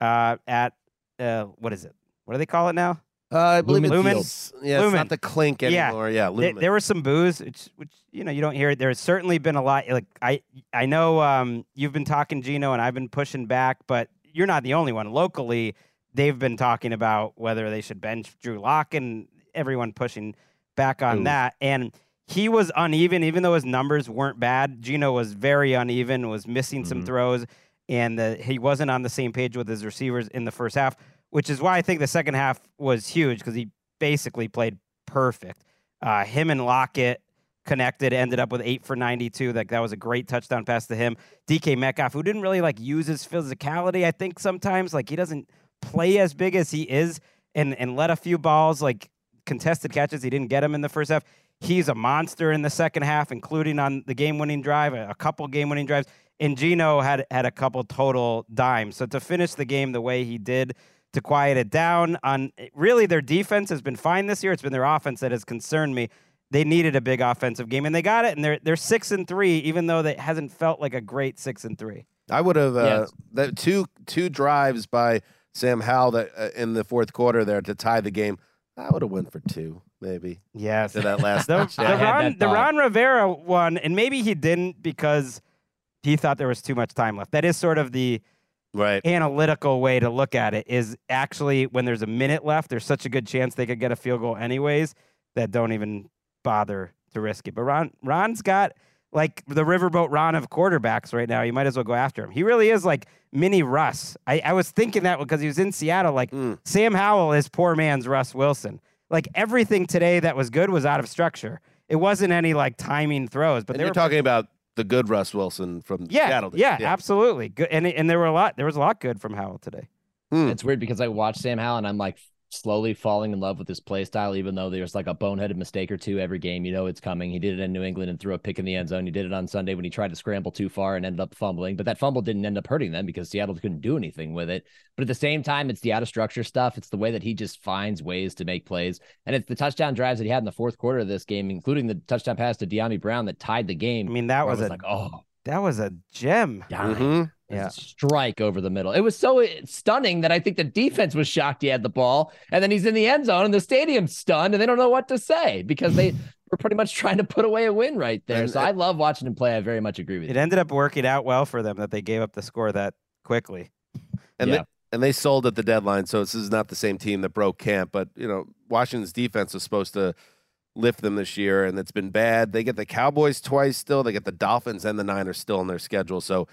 uh, at uh, what is it? What do they call it now? Uh, I believe Lumen. it's yeah, it's not the clink anymore. Yeah, There- Lumen. there were some boos, which, which you know you don't hear it. There's certainly been a lot. Like I, I know um, you've been talking Gino, and I've been pushing back, but you're not the only one. Locally, they've been talking about whether they should bench Drew Lock, and everyone pushing back on Ooh. that. And he was uneven, even though his numbers weren't bad. Gino was very uneven, was missing some throws, and the, he wasn't on the same page with his receivers in the first half, which is why I think the second half was huge because he basically played perfect. Uh, him and Lockett connected, ended up with eight for 92. Like that was a great touchdown pass to him. DK Metcalf, who didn't really like use his physicality, I think sometimes like he doesn't play as big as he is, and and let a few balls like contested catches. He didn't get them in the first half. He's a monster in the second half, including on the game-winning drive, a couple game-winning drives. And Gino had had a couple total dimes. So to finish the game the way he did, to quiet it down on really their defense has been fine this year. It's been their offense that has concerned me. They needed a big offensive game and they got it. And they're they're six and three, even though that hasn't felt like a great six and three. I would have uh, Yes. that two two drives by Sam Howell that uh, in the fourth quarter there to tie the game. I would have went for two, maybe. Yes. To that last the, the Ron, the Ron Rivera one, and maybe he didn't because he thought there was too much time left. That is sort of the right analytical way to look at it. Is actually when there's a minute left, there's such a good chance they could get a field goal anyways that don't even bother to risk it. But Ron, Ron's got like the riverboat Ron of quarterbacks right now. You might as well go after him. He really is like mini Russ. I, I was thinking that because he was in Seattle. Like hmm. Sam Howell is poor man's Russ Wilson. Like everything today that was good was out of structure. It wasn't any like timing throws, but And they were talking about the good Russ Wilson from yeah, Seattle. yeah, yeah, absolutely. Good, and and there were a lot. There was a lot good from Howell today. Hmm. It's weird because I watch Sam Howell and I'm like slowly falling in love with his play style, even though there's like a boneheaded mistake or two every game. You know it's coming. He did it in New England and threw a pick in the end zone. He did it on Sunday when he tried to scramble too far and ended up fumbling. But that fumble didn't end up hurting them because Seattle couldn't do anything with it. But at the same time, it's the out of structure stuff. It's the way that he just finds ways to make plays. And it's the touchdown drives that he had in the fourth quarter of this game, including the touchdown pass to Dyami Brown that tied the game. I mean, that where was I a like, oh, that was a gem. dime. Mm-hmm. Yeah. Strike over the middle. It was so stunning that I think the defense was shocked he had the ball. And then he's in the end zone and the stadium's stunned and they don't know what to say because they were pretty much trying to put away a win right there. And- so I love watching him play. I very much agree with It you. ended up working out well for them that they gave up the score that quickly. And Yeah. they and they sold at the deadline, so this is not the same team that broke camp. But you know, Washington's defense was supposed to lift them this year, and it's been bad. They get the Cowboys twice still. They get the Dolphins and the Niners still on their schedule. So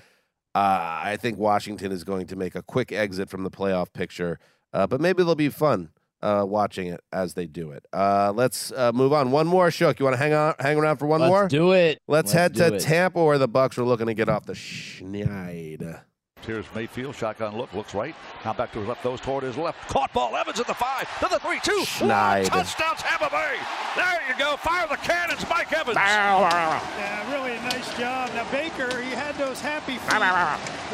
uh, I think Washington is going to make a quick exit from the playoff picture. Uh, but maybe they'll be fun uh, watching it as they do it. Uh, let's uh, move on. One more, Shook. You want to hang on, hang around for one Let's more? do it. Let's, Let's head to it. Tampa, where the Bucks are looking to get off the schneid. Here's Mayfield, shotgun look, looks right. Now back to his left, those toward his left. Caught ball, Evans at the five, to the three, two, one. Schneid. Touchdown, Tampa Bay. There you go. Fire the cannons, Mike Evans. Yeah, really a nice job. Now Baker, he had those happy feet.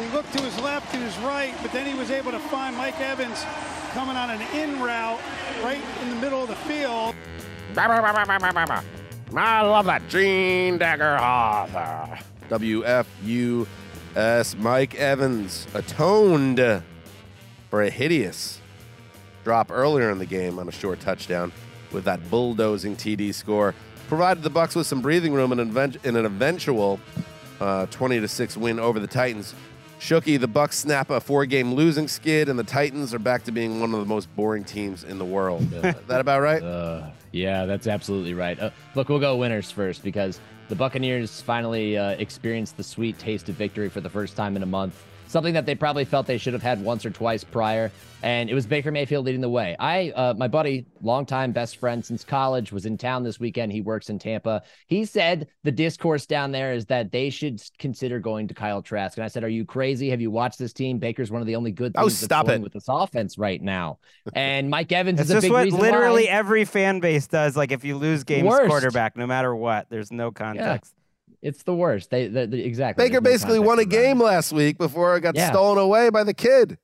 He looked to his left, to his right, but then he was able to find Mike Evans coming on an in route right in the middle of the field. I love that. Gene Dagger Hoffer. WFUS Mike Evans atoned for a hideous drop earlier in the game on a short touchdown with that bulldozing TD score. Provided the Bucks with some breathing room in an, event- in an eventual uh, 20 to 6 win over the Titans. Shooky, the Bucks snap a four-game losing skid, and the Titans are back to being one of the most boring teams in the world. that about right? Uh, yeah, that's absolutely right. Uh, look, we'll go winners first because the Buccaneers finally uh, experienced the sweet taste of victory for the first time in a month. Something that they probably felt they should have had once or twice prior, and it was Baker Mayfield leading the way. I, uh, my buddy, longtime best friend since college, was in town this weekend. He works in Tampa. He said the discourse down there is that they should consider going to Kyle Trask, and I said, "Are you crazy? Have you watched this team? Baker's one of the only good Oh, things that's stop going it. with this offense right now." And Mike Evans is a just big what reason literally why. every fan base does. Like if you lose games Worst. quarterback, no matter what, there's no Yeah. It's the worst. They, they, they- exactly. Baker no basically won a game last week before it got Yeah. stolen away by the kid.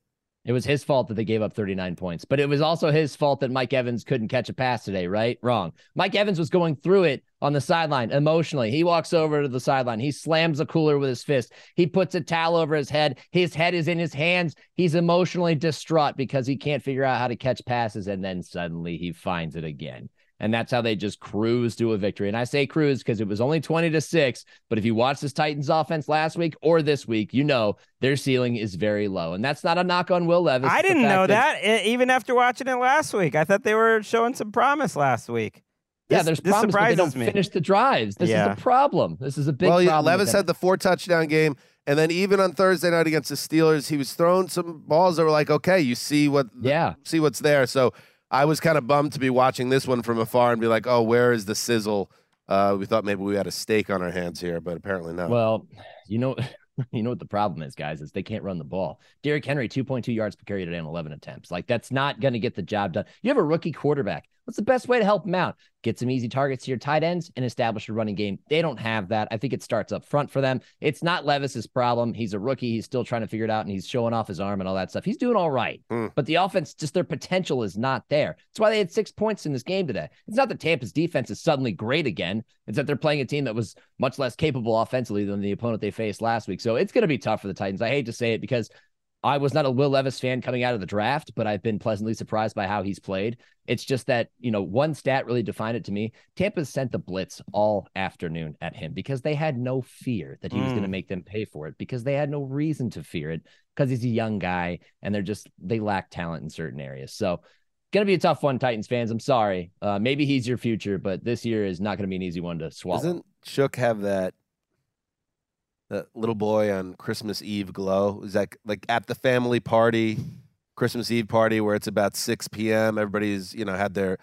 It was his fault that they gave up 39 points, but it was also his fault that Mike Evans couldn't catch a pass today, right? Wrong. Mike Evans was going through it on the sideline emotionally. He walks over to the sideline. He slams a cooler with his fist. He puts a towel over his head. His head is in his hands. He's emotionally distraught because he can't figure out how to catch passes. And then suddenly he finds it again. And that's how they just cruise to a victory. And I say cruise because it was only 20 to 6. But if you watch this Titans offense last week or this week, you know their ceiling is very low. And that's not a knock on Will Levis. I didn't know that, e- even after watching it last week. I thought they were showing some promise last week. Yeah, there's this promise, but they don't me. finish the drives. This Yeah. is a problem. This is a big well, yeah, problem. with Levis had the four touchdown game, and then even on Thursday night against the Steelers, he was throwing some balls that were like, okay, you see what, yeah, see what's there. So I was kind of bummed to be watching this one from afar and be like, oh, where is the sizzle Uh, we thought maybe we had a stake on our hands here, but apparently not. Well, you know, you know what the problem is, guys, is they can't run the ball. Derrick Henry, 2.2 yards per carry today on 11 attempts. Like that's not going to get the job done. You have a rookie quarterback. What's the best way to help him out? Get some easy targets to your tight ends and establish a running game. They don't have that. I think it starts up front for them. It's not Levis's problem. He's a rookie. He's still trying to figure it out and he's showing off his arm and all that stuff. He's doing all right. Mm. But the offense, just their potential is not there. That's why they had six points in this game today. It's not that Tampa's defense is suddenly great again. It's that they're playing a team that was much less capable offensively than the opponent they faced last week. So it's going to be tough for the Titans. I hate to say it because I was not a Will Levis fan coming out of the draft, but I've been pleasantly surprised by how he's played. It's just that, you know, one stat really defined it to me. Tampa sent the blitz all afternoon at him because they had no fear that he was going to Mm. make them pay for it because they had no reason to fear it because he's a young guy and they're just, they lack talent in certain areas. So, going to be a tough one, Titans fans. I'm sorry. Uh, maybe he's your future, but this year is not going to be an easy one to swallow. Doesn't Shook have that that little boy on Christmas Eve glow? Is that like at the family party, Christmas Eve party where it's about 6 p.m. Everybody's, you know, had their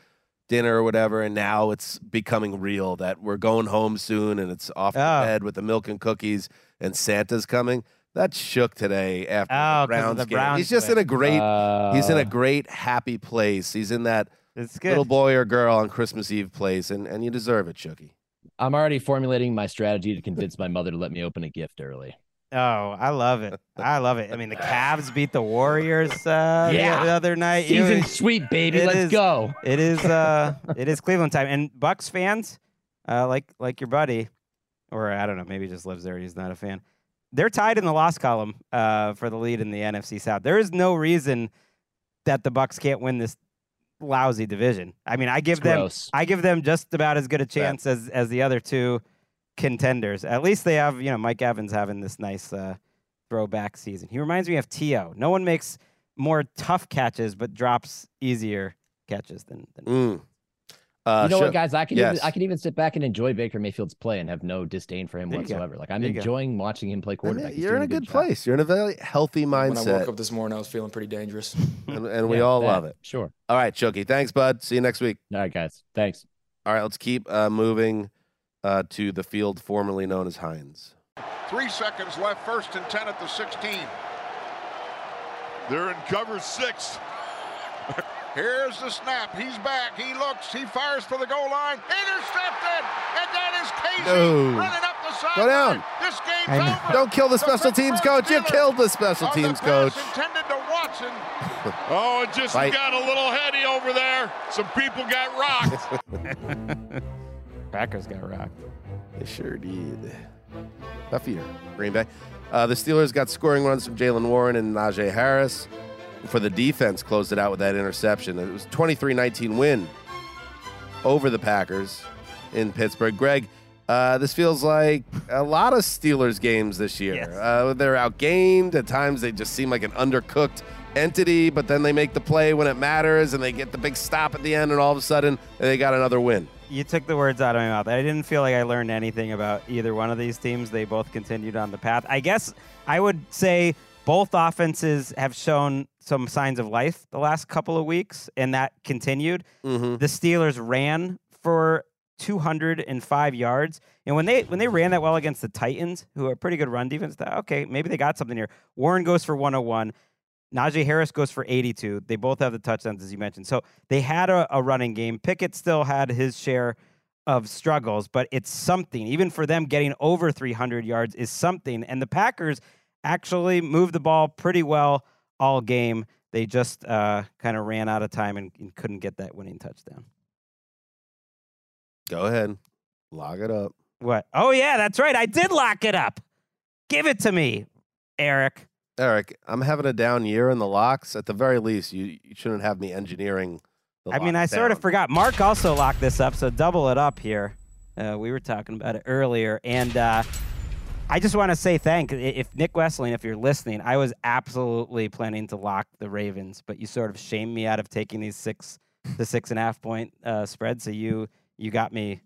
dinner or whatever, and now it's becoming real that we're going home soon and it's off the Oh. bed with the milk and cookies and Santa's coming. That shook today after Oh, the 'cause of Browns the game. Browns he's just win. in a great he's in Uh, a great happy place. He's in that It's good. little boy or girl on Christmas Eve place, and, and you deserve it, Shooky. I'm already formulating my strategy to convince my mother to let me open a gift early. Oh, I love it. I love it. I mean, the Cavs beat the Warriors uh, the- Yeah. the, other night. Season sweep, baby. Let's is- go. It is uh it is Cleveland time. And Bucks fans, uh like like your buddy, or I don't know, maybe he just lives there, he's not a fan. They're tied in the loss column uh for the lead in the NFC South. There is no reason that the Bucks can't win this lousy division. I mean, I give It's them gross. I give them just about as good a chance as as the other two contenders. At least they have, you know, Mike Evans having this nice uh throwback season. He reminds me of T.O. No one makes more tough catches but drops easier catches than, than Mm. Uh, you know Shook- what, guys? I can yes. even I can even sit back and enjoy Baker Mayfield's play and have no disdain for him There go. whatsoever. Like I'm There you go. enjoying watching him play I mean, quarterback. He's You're in a good job. place. You're in a very healthy mindset. When I woke up this morning, I was feeling pretty dangerous. and, and we Yeah, all that, love it. Sure. All right, Chucky. Thanks, bud. See you next week. All right, guys. Thanks. All right, let's keep uh, moving uh, to the field formerly known as Heinz. Three seconds left, first and 10 at the 16. They're in cover six. Here's the snap. He's back. He looks. He fires for the goal line. Intercepted. And that is Kazee No. running up the sideline. Go down. This game's I know. over. Don't kill the special Pittsburgh teams coach. You killed the special on the teams coach. Intended to Watson. Oh, it just Right. got a little heady over there. Some people got rocked. Packers got rocked. They sure did. Tough year, Green Bay. Uh, the Steelers got scoring runs from Jaylen Warren and Najee Harris. For the defense, closed it out with that interception. It was 23-19 win over the Packers in Pittsburgh. Greg, uh, this feels like a lot of Steelers games this year. Yes. Uh, they're outgained. At times, they just seem like an undercooked entity, but then they make the play when it matters, and they get the big stop at the end, and all of a sudden, they got another win. You took the words out of my mouth. I didn't feel like I learned anything about either one of these teams. They both continued on the path. I guess I would say both offenses have shown some signs of life the last couple of weeks, and that continued. Mm-hmm. The Steelers ran for 205 yards, and when they when they ran that well against the Titans, who are a pretty good run defense, thought, okay, maybe they got something here. Warren goes for 101. Najee Harris goes for 82. They both have the touchdowns, as you mentioned. So they had a, a running game. Pickett still had his share of struggles, but it's something. Even for them, getting over 300 yards is something. And the Packers actually moved the ball pretty well all game. They just uh, kind of ran out of time and, and couldn't get that winning touchdown. Go ahead. Log it up. What? Oh, yeah, that's right. I did lock it up. Give it to me, Eric. Eric, I'm having a down year in the locks. At the very least, you, you shouldn't have me engineering. The I mean, I locks sort of forgot. Mark also locked this up, so double it up here. Uh, we were talking about it earlier, and uh, I just want to say thank. If Nick Wesseling, if you're listening, I was absolutely planning to lock the Ravens, but you sort of shamed me out of taking these six, the six and a half point uh, spread. So you you got me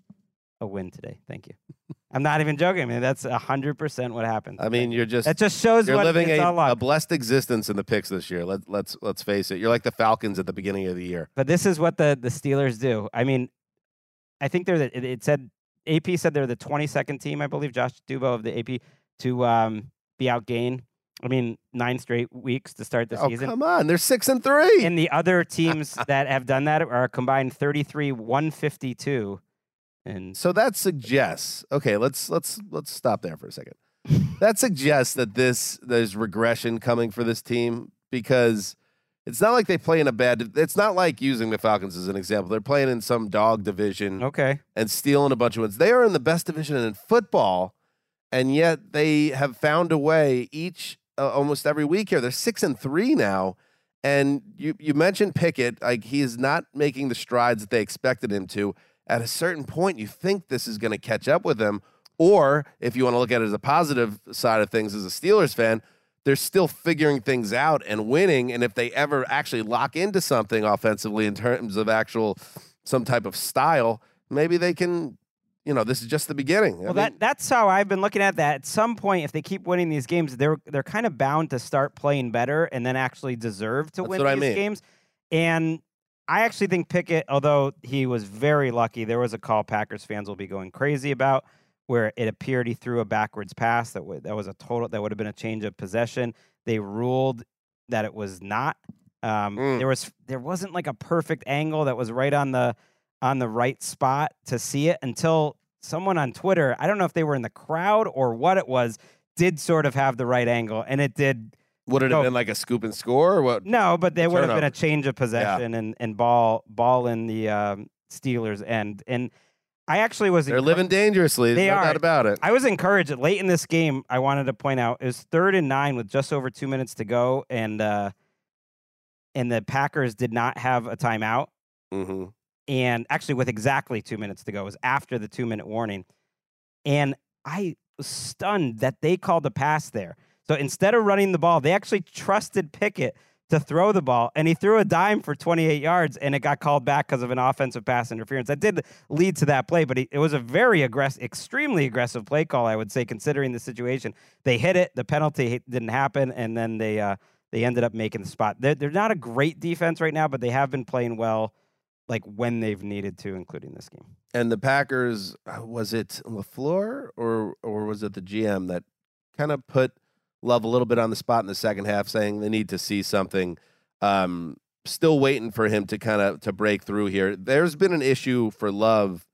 a win today. Thank you. I'm not even joking. I mean, that's hundred percent what happened. I mean, you're just That just shows you're what living a, a blessed existence in the picks this year. Let, let's let's face it. You're like the Falcons at the beginning of the year. But this is what the the Steelers do. I mean, I think there it, it said AP said they're the 22nd team, I believe, Josh Dubow of the AP, to um, be outgained. I mean, nine straight weeks to start the Oh, season. come on. They're six and three. And the other teams that have done that are combined 33 152. And So that suggests okay. Let's let's let's stop there for a second. That suggests that this there's regression coming for this team because it's not like they play in a bad. It's not like using the Falcons as an example. They're playing in some dog division, okay, and stealing a bunch of wins. They are in the best division in football, and yet they have found a way each uh, almost every week here. They're six and three now. And you you mentioned Pickett, like he is not making the strides that they expected him to. At a certain point, you think this is going to catch up with them, or if you want to look at it as a positive side of things, as a Steelers fan, they're still figuring things out and winning. And if they ever actually lock into something offensively in terms of actual some type of style, maybe they can. You know, this is just the beginning. I Well, mean, that that's how I've been looking at that. At some point, if they keep winning these games, they're they're kind of bound to start playing better and then actually deserve to win what I these mean. games. And I actually think Pickett, although he was very lucky, there was a call Packers fans will be going crazy about where it appeared he threw a backwards pass that would that was a total that would have been a change of possession. They ruled that it was not. Um, Mm. There was there wasn't like a perfect angle that was right on the on the right spot to see it until someone on Twitter, I don't know if they were in the crowd or what it was, did sort of have the right angle, and it did. would it go- have been like a scoop and score or what? No, but there would have been a change of possession and, and ball ball in the um, Steelers end. And I actually was They're living dangerously. They no are. doubt about it. I was encouraged late in this game. I wanted to point out it was third and nine with just over two minutes to go, and uh, and the Packers did not have a timeout. Mm-hmm. And actually, with exactly two minutes to go, it was after the two minute warning. And I was stunned that they called a pass there. So instead of running the ball, they actually trusted Pickett to throw the ball, and he threw a dime for 28 yards, and it got called back because of an offensive pass interference. That did lead to that play, but he, it was a very aggressive, extremely aggressive play call, I would say, considering the situation. They hit it, the penalty didn't happen, and then they uh, they ended up making the spot. They're, they're not a great defense right now, but they have been playing well, like when they've needed to, including this game. And the Packers, uh, was it Lafleur or or was it the GM that kind of put Love a little bit on the spot in the second half, saying they need to see something. Um, still waiting for him to kind of to break through here. There's been an issue for Love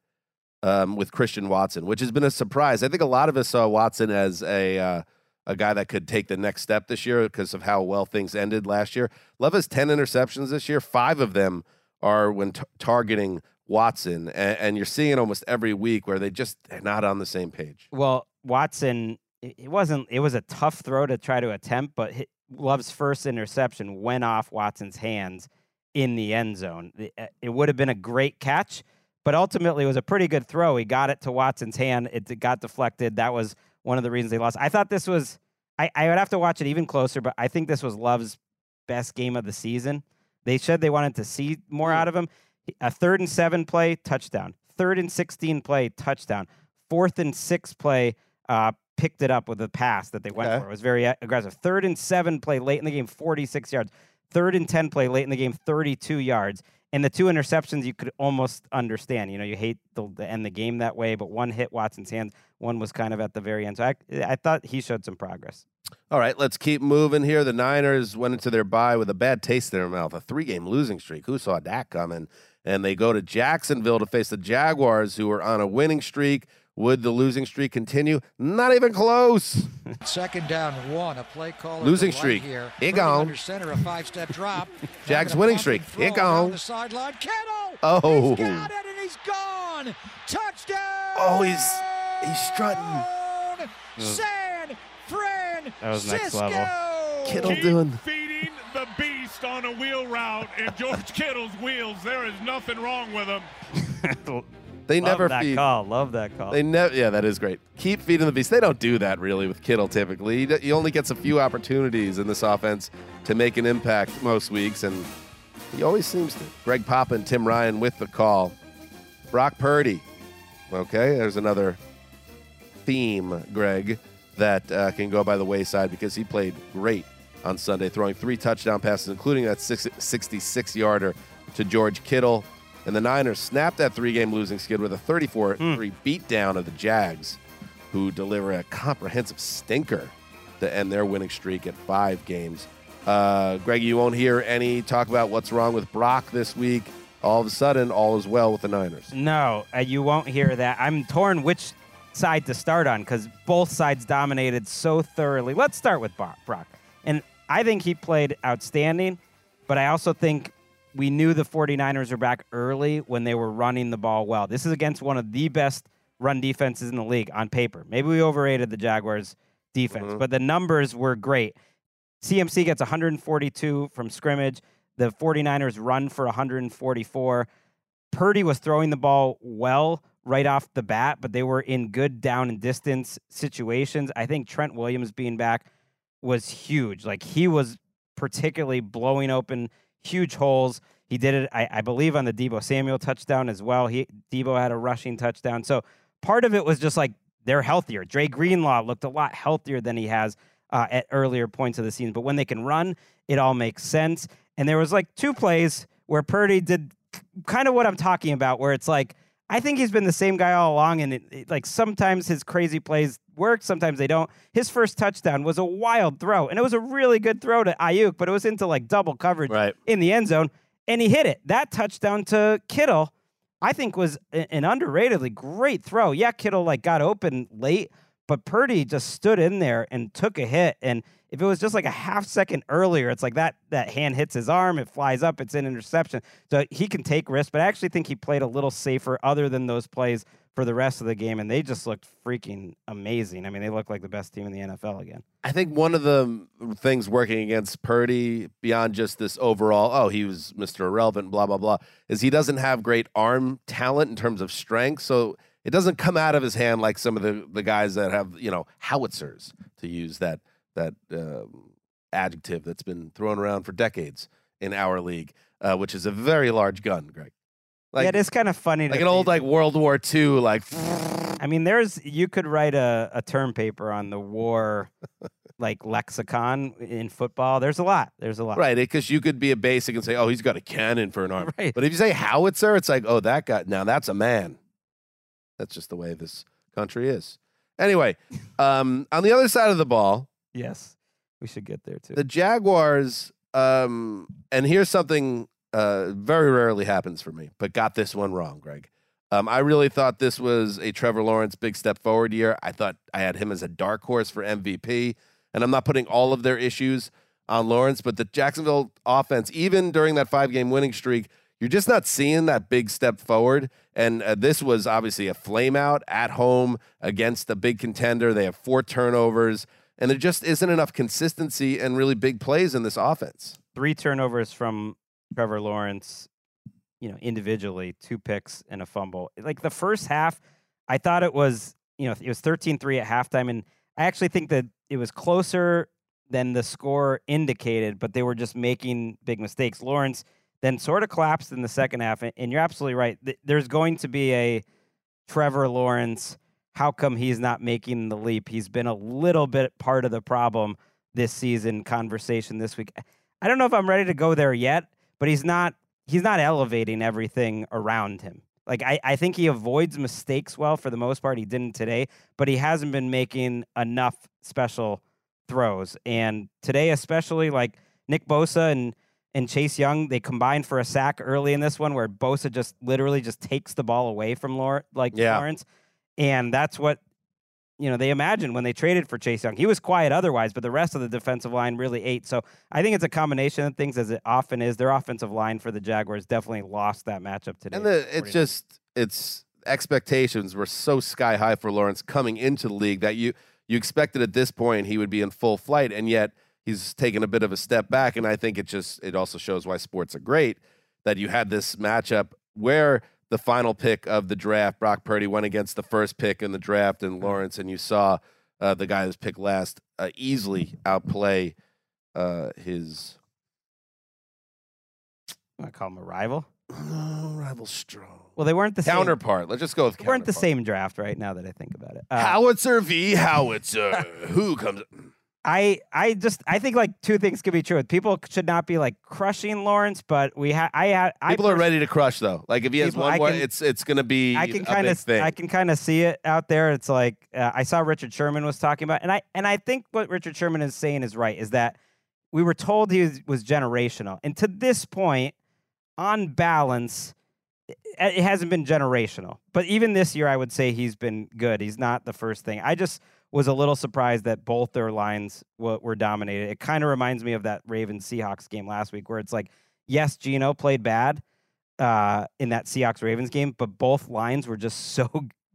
um, with Christian Watson, which has been a surprise. I think a lot of us saw Watson as a uh, a guy that could take the next step this year because of how well things ended last year. Love has ten interceptions this year. Five of them are when t- targeting Watson, and, and you're seeing it almost every week where they just they're not on the same page. Well, Watson, it it wasn't. It was a tough throw to try to attempt, but hi- Love's first interception went off Watson's hands in the end zone. Uh, It would have been a great catch, but ultimately it was a pretty good throw. He got it to Watson's hand. It got deflected. That was one of the reasons they lost. I thought this was. I, I would have to watch it even closer, but I think this was Love's best game of the season. They said they wanted to see more out of him. A third and seven play, touchdown. Third and 16 play, touchdown. Fourth and six play, uh, picked it up with a pass that they went Okay. for. It was very aggressive. Third and seven play late in the game, 46 yards. Third and 10 play late in the game, 32 yards. And the two interceptions you could almost understand. You know, you hate the, the end the game that way, but one hit Watson's hands. One was kind of at the very end. So I, I thought he showed some progress. All right, let's keep moving here. The Niners went into their bye with a bad taste in their mouth, a three game losing streak. Who saw that coming? And they go to Jacksonville to face the Jaguars, who are on a winning streak. Would the losing streak continue? Not even close. Second down, one. A play call. Losing the right streak. Here. It gone. Under center, a five-step drop. Jags winning streak. and It gone. The sideline. Kittle. Oh. He's got it and he's gone. Touchdown. Oh, he's he's strutting. San Fran. That was next level. Kittle Keep doing. feeding the beast on a wheel route in George Kittle's wheels. There is nothing wrong with him. They Love never that feed. call. Love that call. They never. Yeah, that is great. Keep feeding the beast. They don't do that really with Kittle. Typically, he, he only gets a few opportunities in this offense to make an impact most weeks, and he always seems to. Greg Papa and Tim Ryan with the call. Brock Purdy. Okay, there's another theme, Greg, that uh, can go by the wayside because he played great on Sunday, throwing three touchdown passes, including that 66 yarder to George Kittle. And the Niners snapped that three game losing skid with a 34 3 beatdown of the Jags, who deliver a comprehensive stinker to end their winning streak at five games. Uh, Greg, you won't hear any talk about what's wrong with Brock this week. All of a sudden, all is well with the Niners. No, uh, you won't hear that. I'm torn which side to start on because both sides dominated so thoroughly. Let's start with Brock. And I think he played outstanding, but I also think we knew the 49ers were back early when they were running the ball well. This is against one of the best run defenses in the league on paper. Maybe we overrated the Jaguars' defense, mm-hmm. but the numbers were great. CMC gets 142 from scrimmage. The 49ers run for 144. Purdy was throwing the ball well right off the bat, but they were in good down and distance situations. I think Trent Williams being back was huge. Like he was particularly blowing open huge holes. He did it, I, I believe, on the Deebo Samuel touchdown as well. He Deebo had a rushing touchdown. So part of it was just like they're healthier. Dre Greenlaw looked a lot healthier than he has uh, at earlier points of the season. But when they can run, it all makes sense. And there was like two plays where Purdy did kind of what I'm talking about, where it's like I think he's been the same guy all along, and it, it- like sometimes his crazy plays work, sometimes they don't. His first touchdown was a wild throw, and it was a really good throw to Aiyuk, but it was into like double coverage right. in the end zone, and he hit it. That touchdown to Kittle, I think, was an underratedly great throw. Yeah, Kittle like got open late, but Purdy just stood in there and took a hit. And if it was just like a half second earlier, it's like that that hand hits his arm, it flies up, it's an interception. So he can take risks, but I actually think he played a little safer other than those plays for the rest of the game. And they just looked freaking amazing. I mean, they look like the best team in the NFL again. I think one of the um, things working against Purdy beyond just this overall, oh, he was Mr. Irrelevant, blah, blah, blah, is he doesn't have great arm talent in terms of strength. So it doesn't come out of his hand like some of the, the guys that have, you know, howitzers, to use that, that um, adjective that's been thrown around for decades in our league, uh, which is a very large gun, Greg. yeah, it is kind of funny. Like an old like World War II, like I mean, there's you could write a, a term paper on the war like lexicon in football. There's a lot. There's a lot. Right, because you could be a basic and say, "Oh, he's got a cannon for an arm." Right. But if you say howitzer, it's like, "Oh, that guy." Now that's a man. That's just the way this country is. Anyway, um, on the other side of the ball, Yes. We should get there too. the Jaguars. Um, and here's something uh, very rarely happens for me, but got this one wrong, Greg. Um, I really thought this was a Trevor Lawrence big step forward year. I thought I had him as a dark horse for MVP, and I'm not putting all of their issues on Lawrence, but the Jacksonville offense, even during that five game winning streak, you're just not seeing that big step forward. And uh, this was obviously a flame out at home against a big contender. They have four turnovers, and there just isn't enough consistency and really big plays in this offense. Three turnovers from Trevor Lawrence, you know, individually, two picks and a fumble. Like the first half, I thought it was, you know, it was 13-3 at halftime and I actually think that it was closer than the score indicated, but they were just making big mistakes. Lawrence then sort of collapsed in the second half, and you're absolutely right. There's going to be a Trevor Lawrence. How come he's not making the leap? He's been a little bit part of the problem this season. Conversation this week. I don't know if I'm ready to go there yet, but he's not. He's not elevating everything around him. Like I, I think he avoids mistakes well for the most part. He didn't today, but he hasn't been making enough special throws. And today, especially like Nick Bosa and and Chase Young, they combined for a sack early in this one where Bosa just literally just takes the ball away from Lawrence, like Yeah. Lawrence, and that's what you know they imagined when they traded for Chase Young. He was quiet otherwise, but the rest of the defensive line really ate. So I think it's a combination of things, as it often is. Their offensive line for the Jaguars definitely lost that matchup today. And the, it's just it's expectations were so sky high for Lawrence coming into the league that you you expected at this point he would be in full flight, and yet he's taken a bit of a step back. And I think it just it also shows why sports are great that you had this matchup where the final pick of the draft, Brock Purdy, went against the first pick in the draft, and Lawrence, and you saw uh, the guy who's picked last uh, easily outplay uh, his I call him a rival. rival strong. Well, they weren't the same- counterpart. Let's just go with They weren't the same draft right now that I think about it. Uh, Howitzer v. Howitzer. Who comes? I I just I think like two things could be true. People should not be like crushing Lawrence, but we have I have I People are ready to crush though. Like if he has one I more, can- it's it's going to be I can kind of. I can kind of see it out there. It's like uh, I saw Richard Sherman was talking about, and I and I think what Richard Sherman is saying is right. Is that we were told he was, was generational, and to this point, on balance, it, it hasn't been generational. But even this year, I would say he's been good. He's not the first thing. I just was a little surprised that both their lines were, were dominated. It kind of reminds me of that Ravens Seahawks game last week, where it's like, yes, Geno played bad uh, in that Seahawks Ravens game, but both lines were just so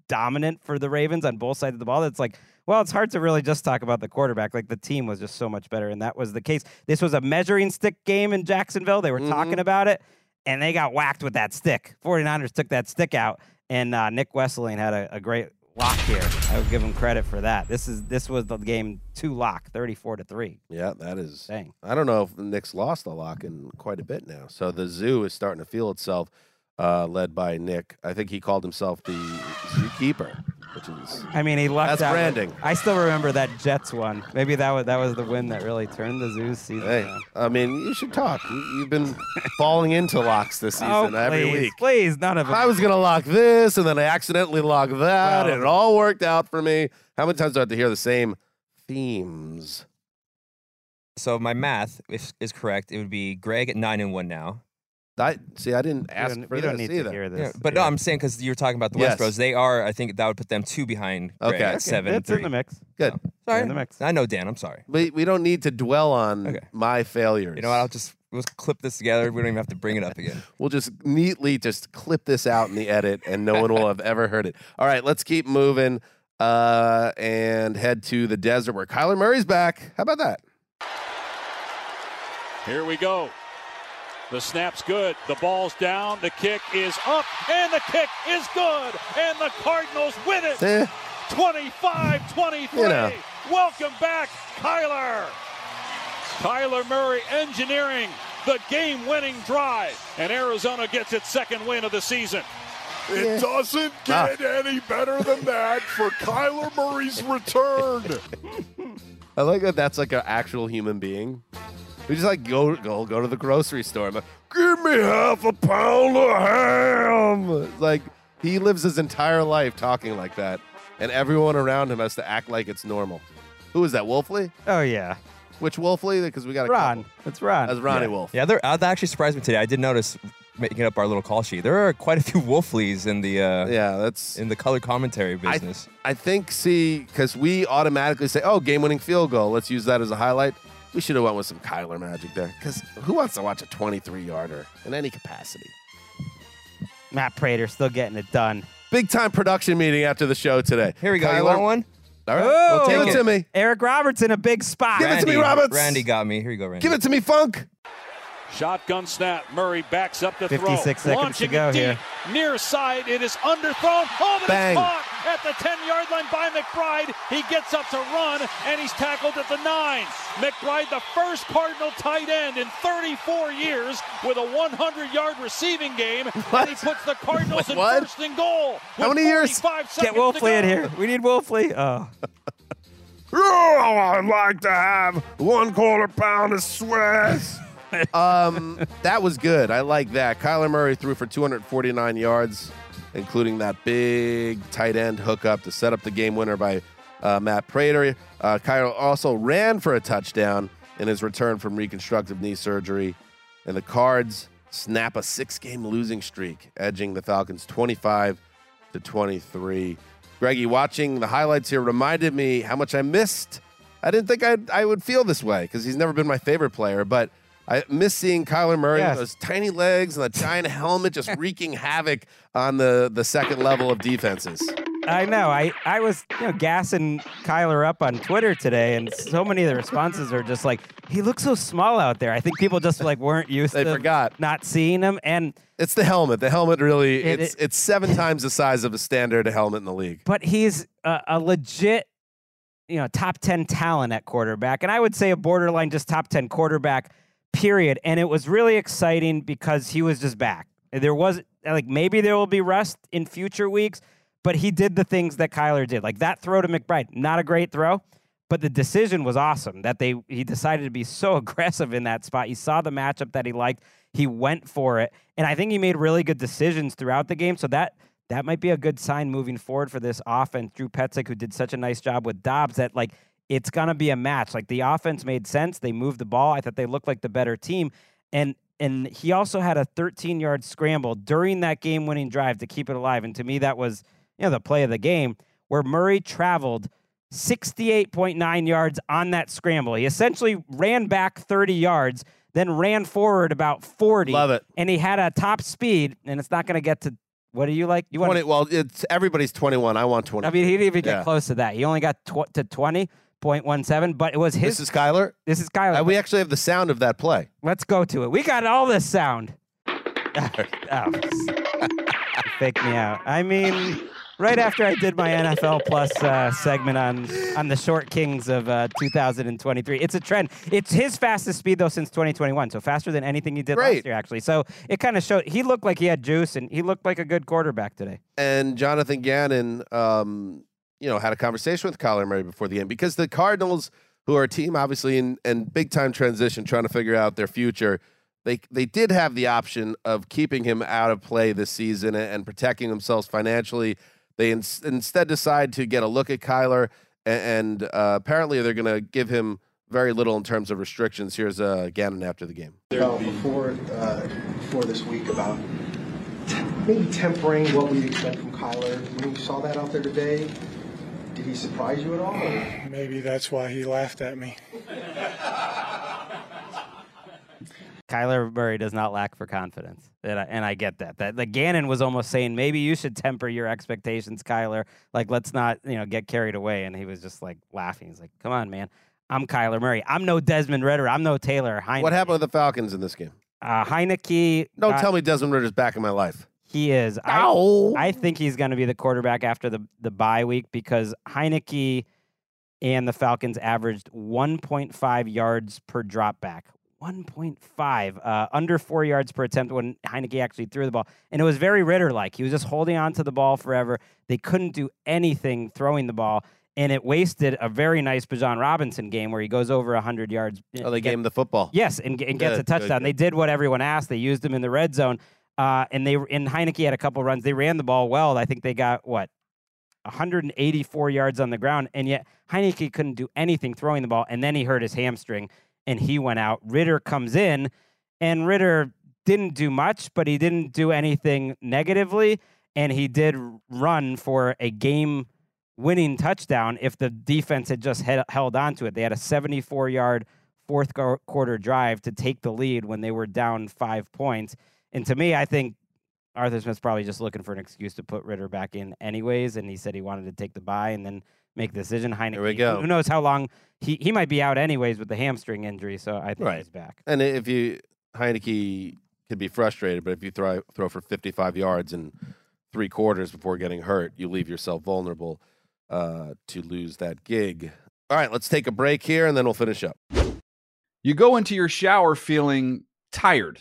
dominant for the Ravens on both sides of the ball. That's like, well, it's hard to really just talk about the quarterback. Like the team was just so much better, and that was the case. This was a measuring stick game in Jacksonville. They were talking about it, and they got whacked with that stick. 49ers took that stick out, and uh, Nick Wesseling had a, a great lock here. I would give him credit for that. This is this was the game two lock, 34 to three. Yeah, that is. Dang. I don't know if Nick's lost the lock in quite a bit now. So the zoo is starting to feel itself, uh, led by Nick. I think he called himself the zookeeper, which is I mean, he lucked That's out. branding. I still remember that Jets one. Maybe that was that was the win that really turned the Zoos season. Hey, around. I mean, you should talk. You, you've been falling into locks this season Oh, every please, week. Please, none of it. I was gonna lock this, and then I accidentally locked that, Well- and it all worked out for me. How many times do I have to hear the same themes? So my math is, is correct. It would be Greg at nine and one now. I see. I didn't ask don't- for we this don't need to either. hear Yeah, this. but no, I'm saying because you were talking about the West Yes. Bros. They are. I think that would put them two behind. Greg Okay. at Okay, seven. and It's in the mix. Good. Sorry, in the mix. I know Dan. I'm sorry. We we don't need to dwell on Okay. my failures. You know what? I'll just we'll clip this together. We don't even have to bring it up again. We'll just neatly just clip this out in the edit, and no one will have ever heard it. All right, let's keep moving uh, and head to the desert where Kyler Murray's back. How about that? Here we go. The snap's good. The ball's down. The kick is up, and the kick is good. And the Cardinals win it. Eh, 25 23. You know. Welcome back, Kyler. Kyler Murray engineering the game winning drive. And Arizona gets its second win of the season. It doesn't get any better than that for Kyler Murray's return. I like that. That's like an actual human being. We just like go go go to the grocery store. I'm like, Give me half a pound of ham. Like he lives his entire life talking like that, and everyone around him has to act like it's normal. Who is that? Wolfley? Oh yeah, Which Wolfley? Because we got a Ron. That's Ron. That's Ronnie yeah. Wolf. Yeah, there, uh, that actually surprised me today. I did notice making up our little call sheet. There are quite a few Wolfleys in the uh, Yeah, that's in the color commentary I, business. I think see because we automatically say, "Oh, game-winning field goal." Let's use that as a highlight. We should have went with some Kyler magic there because who wants to watch a 23-yarder in any capacity? Matt Prater still getting it done. Big time production meeting after the show today. Here we go. You want one? All right, Oh, give it take to me. Eric Roberts in a big spot. Give it to me, Roberts. Randy got me. Here you go, Randy. Give it to me, Funk. Shotgun snap. Murray backs up the 56 throw. seconds to Launching go it deep. here. Near side. It is underthrown. Oh, but Bang. it's caught at the 10 yard line by McBride. He gets up to run, and he's tackled at the 9. McBride, the first Cardinal tight end in 34 years with a 100 yard receiving game. What? And he puts the Cardinals Wait, in first and goal. How many years? 45 Get seconds to Wolfley in here. We need Wolfley. Oh, Oh, I'd like to have one quarter pound of Swiss. um, that was good. I like that. Kyler Murray threw for 249 yards, including that big tight end hookup to set up the game winner by uh, Matt Prater. Uh, Kyler also ran for a touchdown in his return from reconstructive knee surgery, and the Cards snap a six-game losing streak, edging the Falcons 25 to 23. Greggy, watching the highlights here reminded me how much I missed. I didn't think I'd, I would feel this way because he's never been my favorite player, but I miss seeing Kyler Murray Yes. with those tiny legs and that giant helmet just wreaking havoc on the, the second level of defenses. I know. I, I was you know gassing Kyler up on Twitter today, and so many of the responses are just like, "He looks so small out there." I think people just like weren't used They to forgot. not seeing him, and It's the helmet. The helmet really, It- it's, it- it's seven times the size of a standard helmet in the league. but he's a, a legit, you know, top ten talent at quarterback, and I would say a borderline just top ten quarterback, period. And it was really exciting because he was just back. There was like maybe there will be rest in future weeks, but he did the things that Kyler did, like that throw to McBride, not a great throw. But the decision was awesome that they he decided to be so aggressive in that spot. He saw the matchup that he liked. He went for it. And I think he made really good decisions throughout the game. So that that might be a good sign moving forward for this offense. Drew Petzing, who did such a nice job with Dobbs, that like it's gonna be a match. Like the offense made sense. They moved the ball. I thought they looked like the better team. And and he also had a 13 yard scramble during that game winning drive to keep it alive. And to me, that was you know the play of the game where Murray traveled 68.9 yards on that scramble. He essentially ran back 30 yards, then ran forward about 40. Love it. And he had a top speed, and it's not going to get to what do you like? You want 20, well, it's everybody's 21. I want 20. I mean, he didn't even get Yeah. close to that. He only got tw- to 20.17, but it was his. This is Kyler. This is Kyler. Uh, we actually have the sound of that play. Let's go to it. We got all this sound. oh, fake me out. I mean, right after I did my NFL Plus uh, segment on on the short kings of uh, 2023, it's a trend. It's his fastest speed though since 2021, so faster than anything he did last year actually. So it kind of showed. He looked like he had juice, and he looked like a good quarterback today. and Jonathan Gannon, um, you know, had a conversation with Kyler Murray before the game because the Cardinals, who are a team obviously in, in big time transition, trying to figure out their future, they they did have the option of keeping him out of play this season and, and protecting themselves financially. They ins- instead decide to get a look at Kyler, a- and, uh, apparently they're going to give him very little in terms of restrictions. Here's uh, Gannon after the game. Well, before uh, before this week about maybe tempering what we expect from Kyler. When you saw that out there today, did he surprise you at all? or- Maybe that's why he laughed at me. Kyler Murray does not lack for confidence, and I, and I get that. That the Gannon was almost saying maybe you should temper your expectations, Kyler. Like let's not you know get carried away. And he was just like laughing. He's like, "Come on, man, I'm Kyler Murray. I'm no Desmond Ridder. I'm no Taylor Heinicke. What happened with the Falcons in this game? Uh, Heinicke. Don't got- tell me Desmond Ridder's back in my life. He is. I, I think he's going to be the quarterback after the, the bye week because Heinicke and the Falcons averaged 1.5 yards per drop back. 1.5, uh, under four yards per attempt when Heinicke actually threw the ball. And it was very Ridder like. He was just holding on to the ball forever. They couldn't do anything throwing the ball. And it wasted a very nice Bijan Robinson game where he goes over 100 yards. Oh, they Get- gave him the football. Yes, and, and gets Good, a touchdown. good, They did what everyone asked. They used him in the red zone, uh, and they and Heinicke had a couple runs. They ran the ball well. I think they got what 184 yards on the ground, and yet Heinicke couldn't do anything throwing the ball. And then he hurt his hamstring, and he went out. Ridder comes in, and Ridder didn't do much, but he didn't do anything negatively, and he did run for a game winning touchdown if the defense had just he- held on to it. They had a 74 yard fourth quarter drive to take the lead when they were down five points. And to me, I think Arthur Smith's probably just looking for an excuse to put Ridder back in, anyways. And he said he wanted to take the bye and then make the decision. Heinicke, There we go. Who knows how long he, he might be out anyways with the hamstring injury. So I think Right. he's back. And if you Heinicke could be frustrated, but if you throw throw for 55 yards in three quarters before getting hurt, you leave yourself vulnerable uh, to lose that gig. All right, let's take a break here, and then we'll finish up. You go into your shower feeling tired,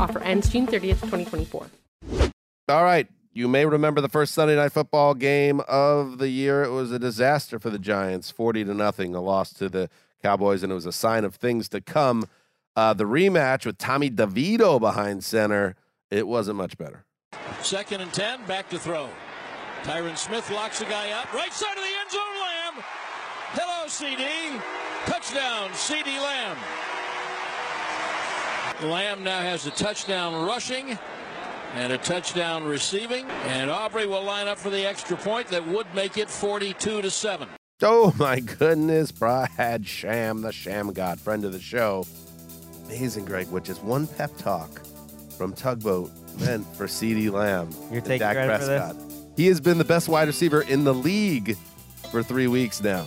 Offer ends June 30th, 2024. All right. You may remember the first Sunday night football game of the year. It was a disaster for the Giants, 40 to nothing, a loss to the Cowboys, and it was a sign of things to come. Uh, the rematch with Tommy DeVito behind center, it wasn't much better. Second and 10, back to throw. Tyron Smith locks the guy up. Right side of the end zone, Lamb. Hello, CD. Touchdown, CD Lamb. Lamb now has a touchdown rushing and a touchdown receiving. And Aubrey will line up for the extra point that would make it 42 to 7. Oh my goodness, Brad Sham, the Sham God, friend of the show. Amazing, Greg, with just one pep talk from Tugboat meant for CD Lamb. You're and taking Dak credit for this? Prescott. He has been the best wide receiver in the league for three weeks now.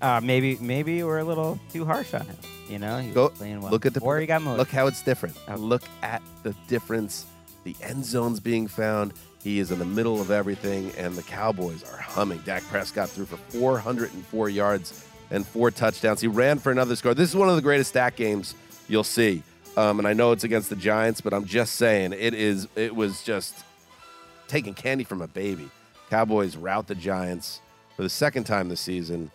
Uh, maybe maybe we're a little too harsh on him. You know, he was playing well. look at the or he got moved. Look how it's different. Look at the difference. The end zone's being found. He is in the middle of everything, and the Cowboys are humming. Dak Prescott threw for 404 yards and four touchdowns. He ran for another score. This is one of the greatest stat games you'll see. Um, and I know it's against the Giants, but I'm just saying it is. It was just taking candy from a baby. Cowboys rout the Giants for the second time this season.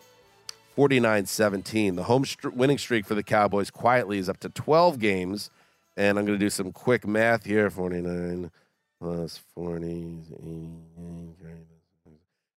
49 17. The home str- winning streak for the Cowboys quietly is up to 12 games. And I'm going to do some quick math here 49 plus 40,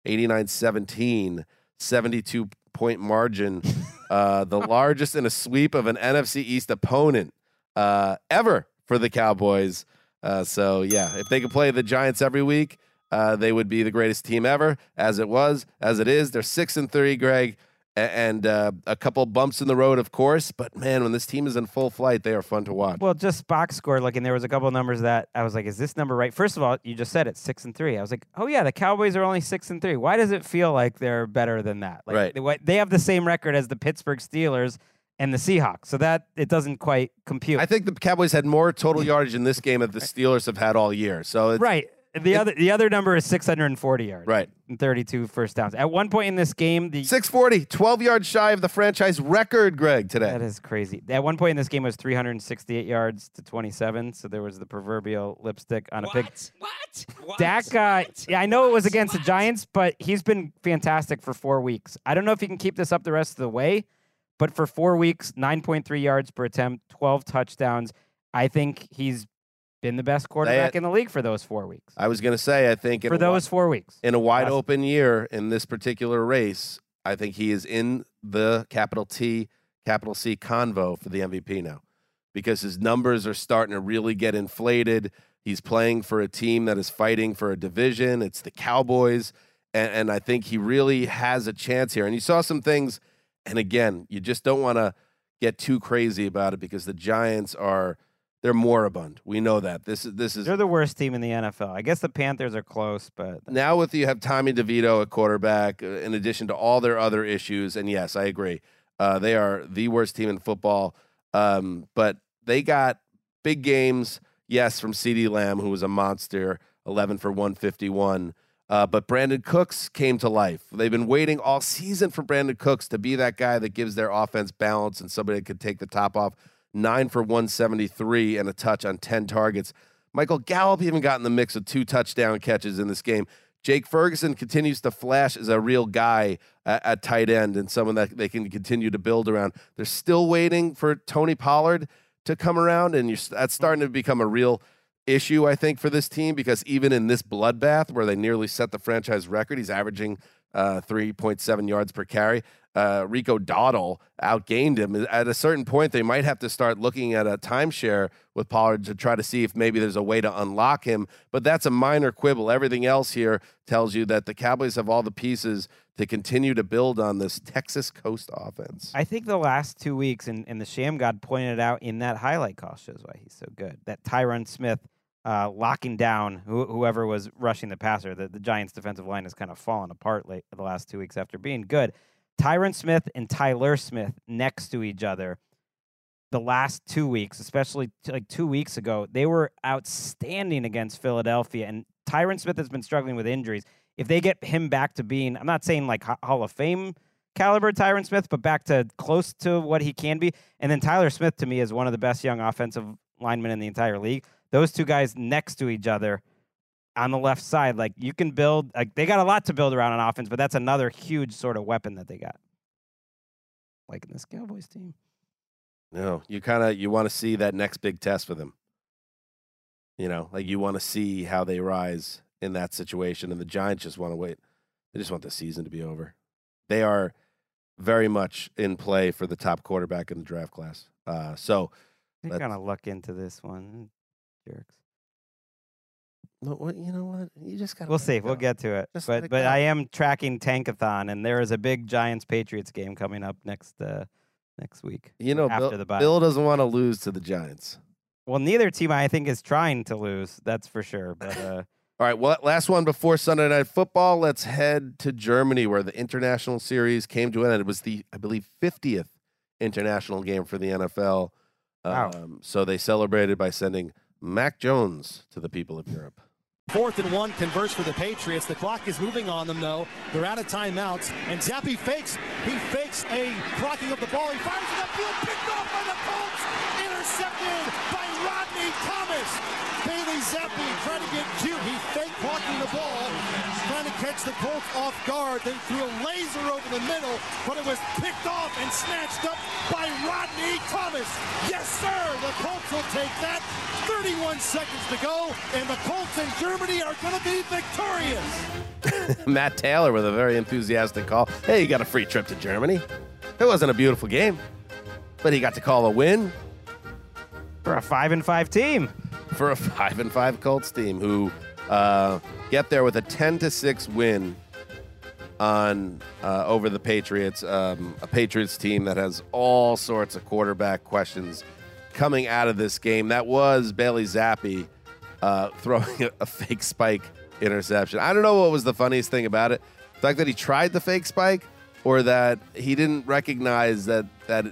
89 17, 72 point margin. Uh, the largest in a sweep of an NFC East opponent uh, ever for the Cowboys. Uh, so, yeah, if they could play the Giants every week, uh, they would be the greatest team ever. As it was, as it is, they're six and three, Greg, and uh, a couple bumps in the road, of course. But man, when this team is in full flight, they are fun to watch. Well, just box score looking, there was a couple of numbers that I was like, is this number right? First of all, you just said it, six and three. I was like, oh yeah, the Cowboys are only six and three. Why does it feel like they're better than that? Like, Right. They, they have the same record as the Pittsburgh Steelers and the Seahawks, so that it doesn't quite compute. I think the Cowboys had more total yardage in this game than the Steelers have had all year. So it's, right. The other the other number is 640 yards. Right. And 32 first downs. At one point in this game, the 640, 12 yards shy of the franchise record, Greg, today. That is crazy. At one point in this game it was 368 yards to 27, so there was the proverbial lipstick on a pig. What? What? Dak, uh, yeah, I know it was against the Giants, but he's been fantastic for four weeks. I don't know if he can keep this up the rest of the way, but for four weeks, 9.3 yards per attempt, 12 touchdowns. I think he's been the best quarterback in the league for those four weeks. I was going to say, I think For wi- those four weeks. in a wide Last- open year in this particular race, I think he is in the capital T, capital C convo for the MVP now because his numbers are starting to really get inflated. He's playing for a team that is fighting for a division. It's the Cowboys. And, and I think he really has a chance here. And you saw some things. And again, you just don't want to get too crazy about it because the Giants are. They're moribund. We know that. This is this is They're the worst team in the NFL. I guess the Panthers are close, but now with you have Tommy DeVito at quarterback, uh, in addition to all their other issues, and yes, I agree, uh, they are the worst team in football. Um, but they got big games, yes, from C.D. Lamb, who was a monster, eleven for one fifty one. Uh, but Brandin Cooks came to life. They've been waiting all season for Brandin Cooks to be that guy that gives their offense balance and somebody that could take the top off. Nine for 173 and a touch on 10 targets. Michael Gallup even got in the mix with two touchdown catches in this game. Jake Ferguson continues to flash as a real guy at, at tight end and someone that they can continue to build around. They're still waiting for Tony Pollard to come around, and that's starting to become a real issue, I think, for this team because even in this bloodbath where they nearly set the franchise record, he's averaging uh, 3.7 yards per carry. Uh, Rico Dowdle outgained him. At a certain point, they might have to start looking at a timeshare with Pollard to try to see if maybe there's a way to unlock him. But that's a minor quibble. Everything else here tells you that the Cowboys have all the pieces to continue to build on this Texas Coast offense. I think the last two weeks, and, and the Sham God pointed out in that highlight call shows why he's so good. That Tyron Smith uh, locking down who, whoever was rushing the passer. The, the Giants' defensive line has kind of fallen apart late the last two weeks after being good. Tyron Smith and Tyler Smith next to each other the last two weeks, especially t- like two weeks ago, they were outstanding against Philadelphia. And Tyron Smith has been struggling with injuries. If they get him back to being, I'm not saying like Ho- Hall of Fame caliber Tyron Smith, but back to close to what he can be. And then Tyler Smith to me is one of the best young offensive linemen in the entire league. Those two guys next to each other on the left side, like you can build, like they got a lot to build around on offense, but that's another huge sort of weapon that they got. Like in this Cowboys team. No, you kind of you want to see that next big test for them. You know, like you want to see how they rise in that situation, and the Giants just want to wait. They just want the season to be over. They are very much in play for the top quarterback in the draft class. Uh, so that's- gonna look into this one, jerks. No, what you know what you just got. We'll see. We'll get to it. Just but it but go. I am tracking Tankathon, and there is a big Giants Patriots game coming up next uh, next week. You know, after Bill, the bye. Bill doesn't want to lose to the Giants. Well, neither team I think is trying to lose. That's for sure. But uh, All right, well, last one before Sunday Night Football. Let's head to Germany, where the international series came to an end. It was the, I believe, 50th international game for the NFL. Wow. Um, so they celebrated by sending Mac Jones to the people of Europe. Fourth and one converts for the Patriots. The clock is moving on them, though. They're out of timeouts. And Zappe fakes. He fakes a clocking of the ball. He fires it upfield. Picked off by the Colts. Intercepted by Rodney Thomas. Bailey Zappe trying to get Jude. He fake clocking the ball. Trying to catch the Colts off guard. Then threw a laser over the middle. But it was picked off and snatched up by Rodney Thomas. Yes, sir. The Colts will take that. 31 seconds to go. And the Colts in Germany are going to be victorious. Matt Taylor with a very enthusiastic call. Hey, you got a free trip to Germany. It wasn't a beautiful game, but he got to call a win for a five and five team. For a five and five Colts team who uh, get there with a ten to six win on uh, over the Patriots. Um, a Patriots team that has all sorts of quarterback questions coming out of this game. That was Bailey Zappe uh, throwing a, a fake spike interception. I don't know what was the funniest thing about it. The fact that he tried the fake spike or that he didn't recognize that that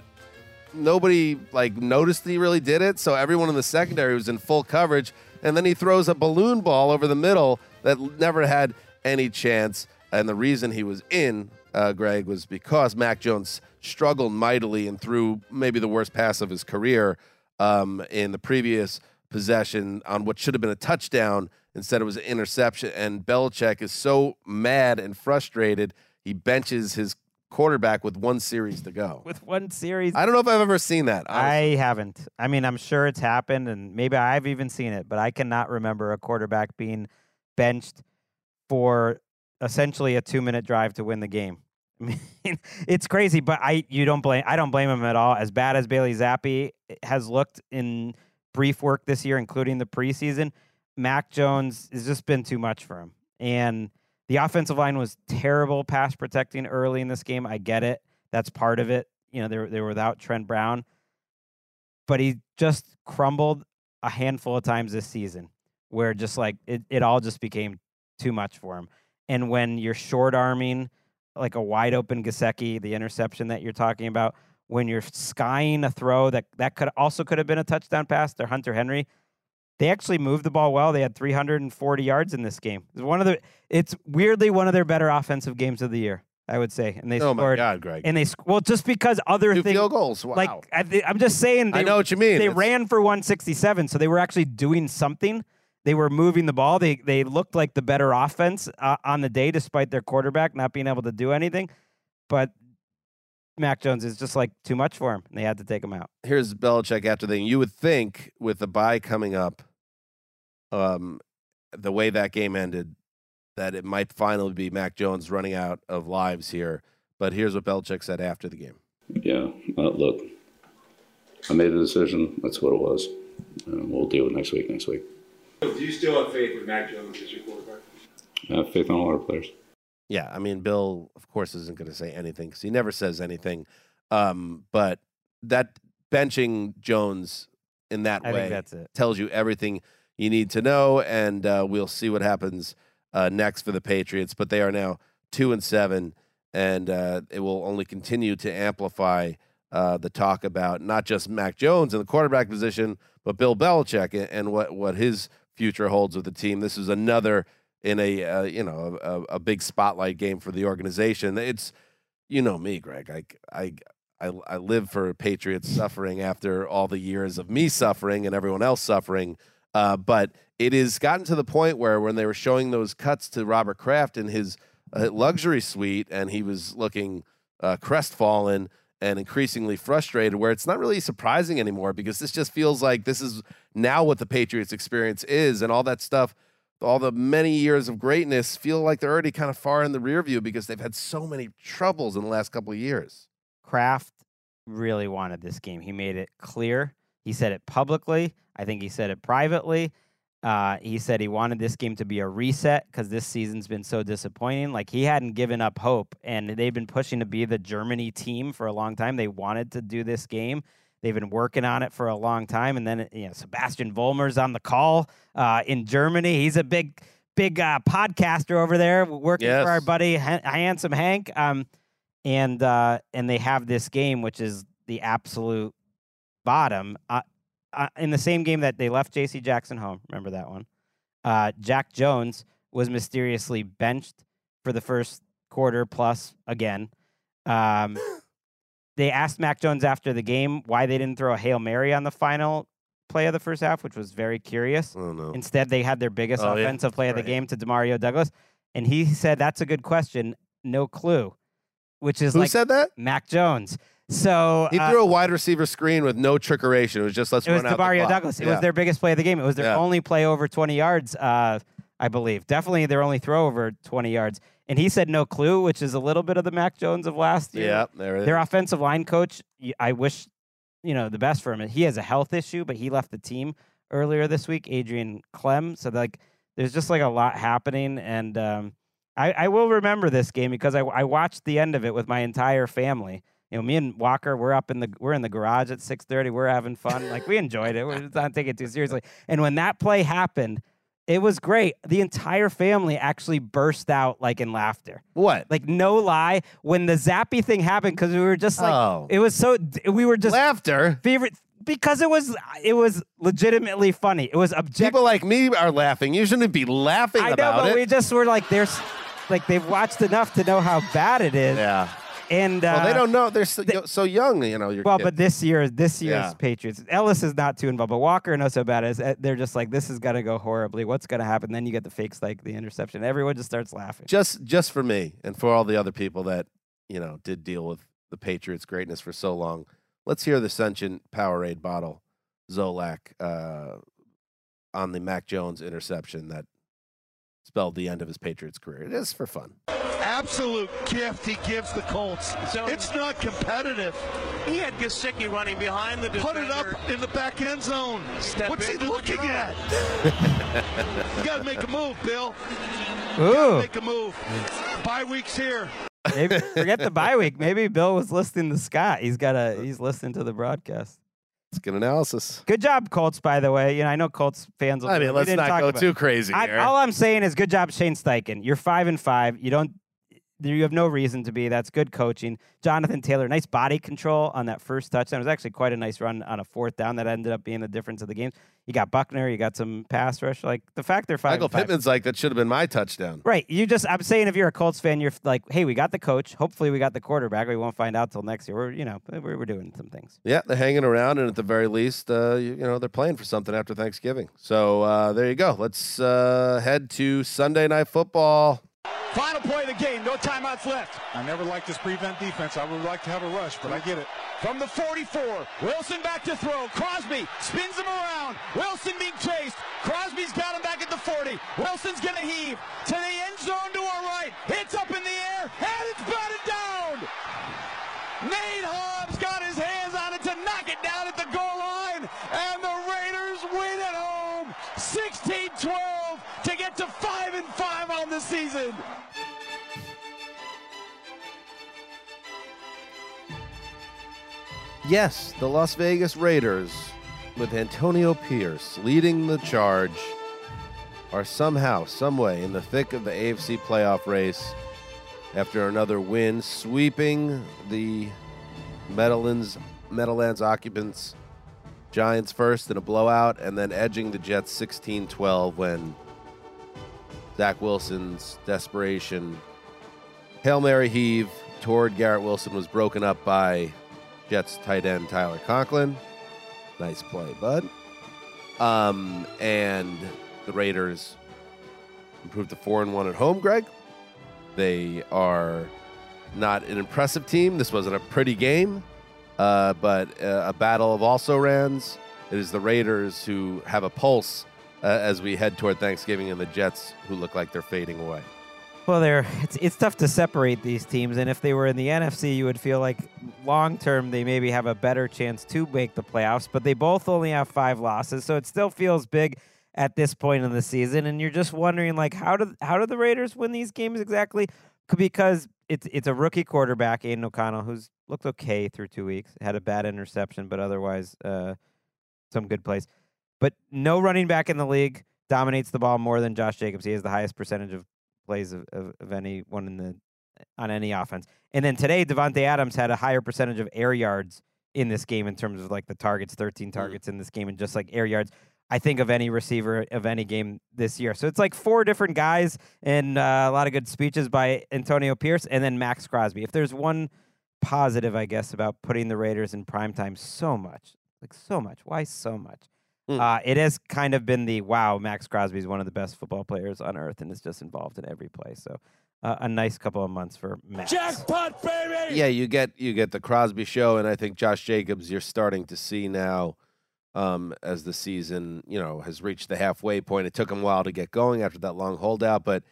nobody like noticed he really did it. So everyone in the secondary was in full coverage, and then he throws a balloon ball over the middle that never had any chance. And the reason he was in, uh, Greg, was because Mac Jones struggled mightily and threw maybe the worst pass of his career um, in the previous possession on what should have been a touchdown. Instead, it was an interception. And Belichick is so mad and frustrated, he benches his quarterback with one series to go. With one series, I don't know if I've ever seen that. I haven't. I mean, I'm sure it's happened, and maybe I've even seen it, but I cannot remember a quarterback being benched for essentially a two minute drive to win the game. I mean, it's crazy, but I you don't blame I don't blame him at all. As bad as Bailey Zappe has looked in brief work this year, including the preseason, Mac Jones has just been too much for him. And the offensive line was terrible pass protecting early in this game. I get it. That's part of it. You know, they were, they were without Trent Brown, but he just crumbled a handful of times this season where just like it, it all just became too much for him. And when you're short arming like a wide open Gesicki, the interception that you're talking about, when you're skying a throw that that could also could have been a touchdown pass to Hunter Henry, they actually moved the ball well. They had 340 yards in this game. It's one of the it's weirdly one of their better offensive games of the year, I would say. And they Oh my scored God, Greg. And they well just because other Two things field goals. Wow. like I, I'm just saying I know what you mean. They It's- ran for 167, so they were actually doing something. They were moving the ball. They they looked like the better offense uh, on the day, despite their quarterback not being able to do anything. But Mac Jones is just like too much for him. And they had to take him out. Here's Belichick after the You would think with the bye coming up, um, the way that game ended, that it might finally be Mac Jones running out of lives here. But here's what Belichick said after the game. Yeah, uh, look, I made a decision. That's what it was. And we'll deal with it next week. Next week. Do you still have faith with Mac Jones as your quarterback? I have faith in all our players. Yeah, I mean, Bill, of course, isn't going to say anything because he never says anything. Um, but that benching Jones in that I way that's it. tells you everything you need to know, and uh, we'll see what happens uh, next for the Patriots. But they are now two and seven, and uh, it will only continue to amplify uh, the talk about not just Mac Jones in the quarterback position, but Bill Belichick and, and what what his future holds with the team. This is another in a uh, you know a, a big spotlight game for the organization. It's you know me, Greg. I I I, I live for Patriots suffering after all the years of me suffering and everyone else suffering. Uh, but it has gotten to the point where when they were showing those cuts to Robert Kraft in his uh, luxury suite, and he was looking uh, crestfallen and increasingly frustrated, where it's not really surprising anymore because this just feels like this is now what the Patriots experience is, and all that stuff all the many years of greatness feel like they're already kind of far in the rear view because they've had so many troubles in the last couple of years. Kraft really wanted this game. He made it clear. He said it publicly. I think he said it privately. Uh, he said he wanted this game to be a reset because this season's been so disappointing. Like he hadn't given up hope, and they've been pushing to be the Germany team for a long time. They wanted to do this game. They've been working on it for a long time, and then you know Sebastian Vollmer's on the call uh, in Germany. He's a big, big uh, podcaster over there, working for our buddy Han- Handsome Hank. Um, and uh, and they have this game, which is the absolute bottom. Uh, uh, in the same game that they left J.C. Jackson home, remember that one? Uh, Jack Jones was mysteriously benched for the first quarter plus again. Um, they asked Mac Jones after the game why they didn't throw a hail mary on the final play of the first half, which was very curious. Oh no! Instead, they had their biggest Oh, yeah, offensive play of the right. game to Demario Douglas, and he said, "That's a good question. No clue." Which is Who like said that? Mac Jones. So He uh, threw a wide receiver screen with no trickeration. It was just let's it was run out the Demario. Douglas. It Yeah. was their biggest play of the game. It was their Yeah. only play over 20 yards, uh, I believe. Definitely their only throw over 20 yards. And he said no clue, which is a little bit of the Mac Jones of last year. Yeah, there it Their offensive line coach, I wish, you know, the best for him. He has a health issue, but he left the team earlier this week, Adrian Klemm. So like, there's just like a lot happening, and um, I, I will remember this game because I, I watched the end of it with my entire family. You know, me and Walker, we're up in the we're in the garage at six thirty. We're having fun, like we enjoyed it. We're not taking it too seriously. And when that play happened, it was great. The entire family actually burst out like in laughter. What? Like no lie, when the Zappe thing happened, because we were just like, Oh. it was so we were just laughter favorite because it was it was legitimately funny. It was objective. People like me are laughing. You shouldn't be laughing I know, about but it. we just were like, there's like they've watched enough to know how bad it is. Yeah. And uh, well, they don't know. They're so, so young. You know. Well, kids. but this year, this year's Yeah. Patriots, Ellis is not too involved, but Walker knows so bad is uh, they're just like, this is gonna go horribly. What's gonna happen? Then you get the fakes like the interception. Everyone just starts laughing. just just for me and for all the other people that you know did deal with the Patriots' greatness for so long. Let's hear the sentient Powerade bottle, Zolak, uh, on the Mac Jones interception that spelled the end of his Patriots career. Just for fun. Absolute gift he gives the Colts. So it's not competitive. He had Gesicki running behind the Put it up in the back end zone. Step What's he looking at? you got to make a move, Bill. Ooh. Make a move. Bye week's here. Maybe forget the bye week. Maybe Bill was listening to Scott. He's got a he's listening to the broadcast. It's good analysis. Good job, Colts. By the way, you know I know Colts fans. Will I mean, let's didn't go about- too crazy I- all I'm saying is, good job, Shane Steichen. You're five and five. You don't. You have no reason to be. That's good coaching. Jonathan Taylor, nice body control on that first touchdown. It was actually quite a nice run on a fourth down that ended up being the difference of the game. You got Buckner. You got some pass rush. Like the fact they're five. Michael five- Pittman's like that should have been my touchdown. Right. You just, I'm saying if you're a Colts fan, you're like, hey, we got the coach. Hopefully we got the quarterback. We won't find out till next year. We're, you know, we're, we're doing some things. Yeah, they're hanging around, and at the very least, uh, you, you know, they're playing for something after Thanksgiving. So uh, there you go. Let's uh, head to Sunday Night Football. Final play of the game. No timeouts left. I never liked this prevent defense. I would like to have a rush, but I get it. From the 44, Wilson back to throw. Crosby spins him around. Wilson being chased. Crosby's got him back at the 40. Wilson's going to heave to the end zone to our right. Hits up in the air, and it's batted down. Nate Hobbs got his hands on it to knock it down at the goal line, and the Raiders win at home, 16-12 to get to five and five on the season. Yes, the Las Vegas Raiders, with Antonio Pierce leading the charge, are somehow, someway in the thick of the AFC playoff race after another win, sweeping the Meadowlands, Meadowlands occupants Giants first in a blowout, and then edging the Jets 16 12 when Zach Wilson's desperation Hail Mary heave toward Garrett Wilson was broken up by Jets tight end Tyler Conklin. Nice play, bud. Um, and the Raiders improved to four and one at home. Greg, they are not an impressive team. This wasn't a pretty game, uh, but uh, a battle of also rans. It is the Raiders who have a pulse as we head toward Thanksgiving, and the Jets who look like they're fading away. Well, they're it's it's tough to separate these teams, and if they were in the NFC, you would feel like long term they maybe have a better chance to make the playoffs. But they both only have five losses, so it still feels big at this point in the season. And you're just wondering, like, how do how do the Raiders win these games exactly? Because it's it's a rookie quarterback, Aidan O'Connell, who's looked okay through two weeks, had a bad interception, but otherwise uh, some good plays. But no running back in the league dominates the ball more than Josh Jacobs. He has the highest percentage of plays of, of, of anyone in the on any offense. And then today, Davante Adams had a higher percentage of air yards in this game in terms of like the targets, 13 targets in this game, and just like air yards. I think of any receiver of any game this year. So it's like four different guys and uh, a lot of good speeches by Antonio Pierce and then Maxx Crosby. If there's one positive, I guess, about putting the Raiders in primetime so much, like so much, why so much? Uh, it has kind of been the wow, Maxx Crosby is one of the best football players on earth and is just involved in every play. So uh, a nice couple of months for Maxx. Jackpot, baby! Yeah, you get you get the Crosby show, and I think Josh Jacobs you're starting to see now um, as the season you know has reached the halfway point. It took him a while to get going after that long holdout, but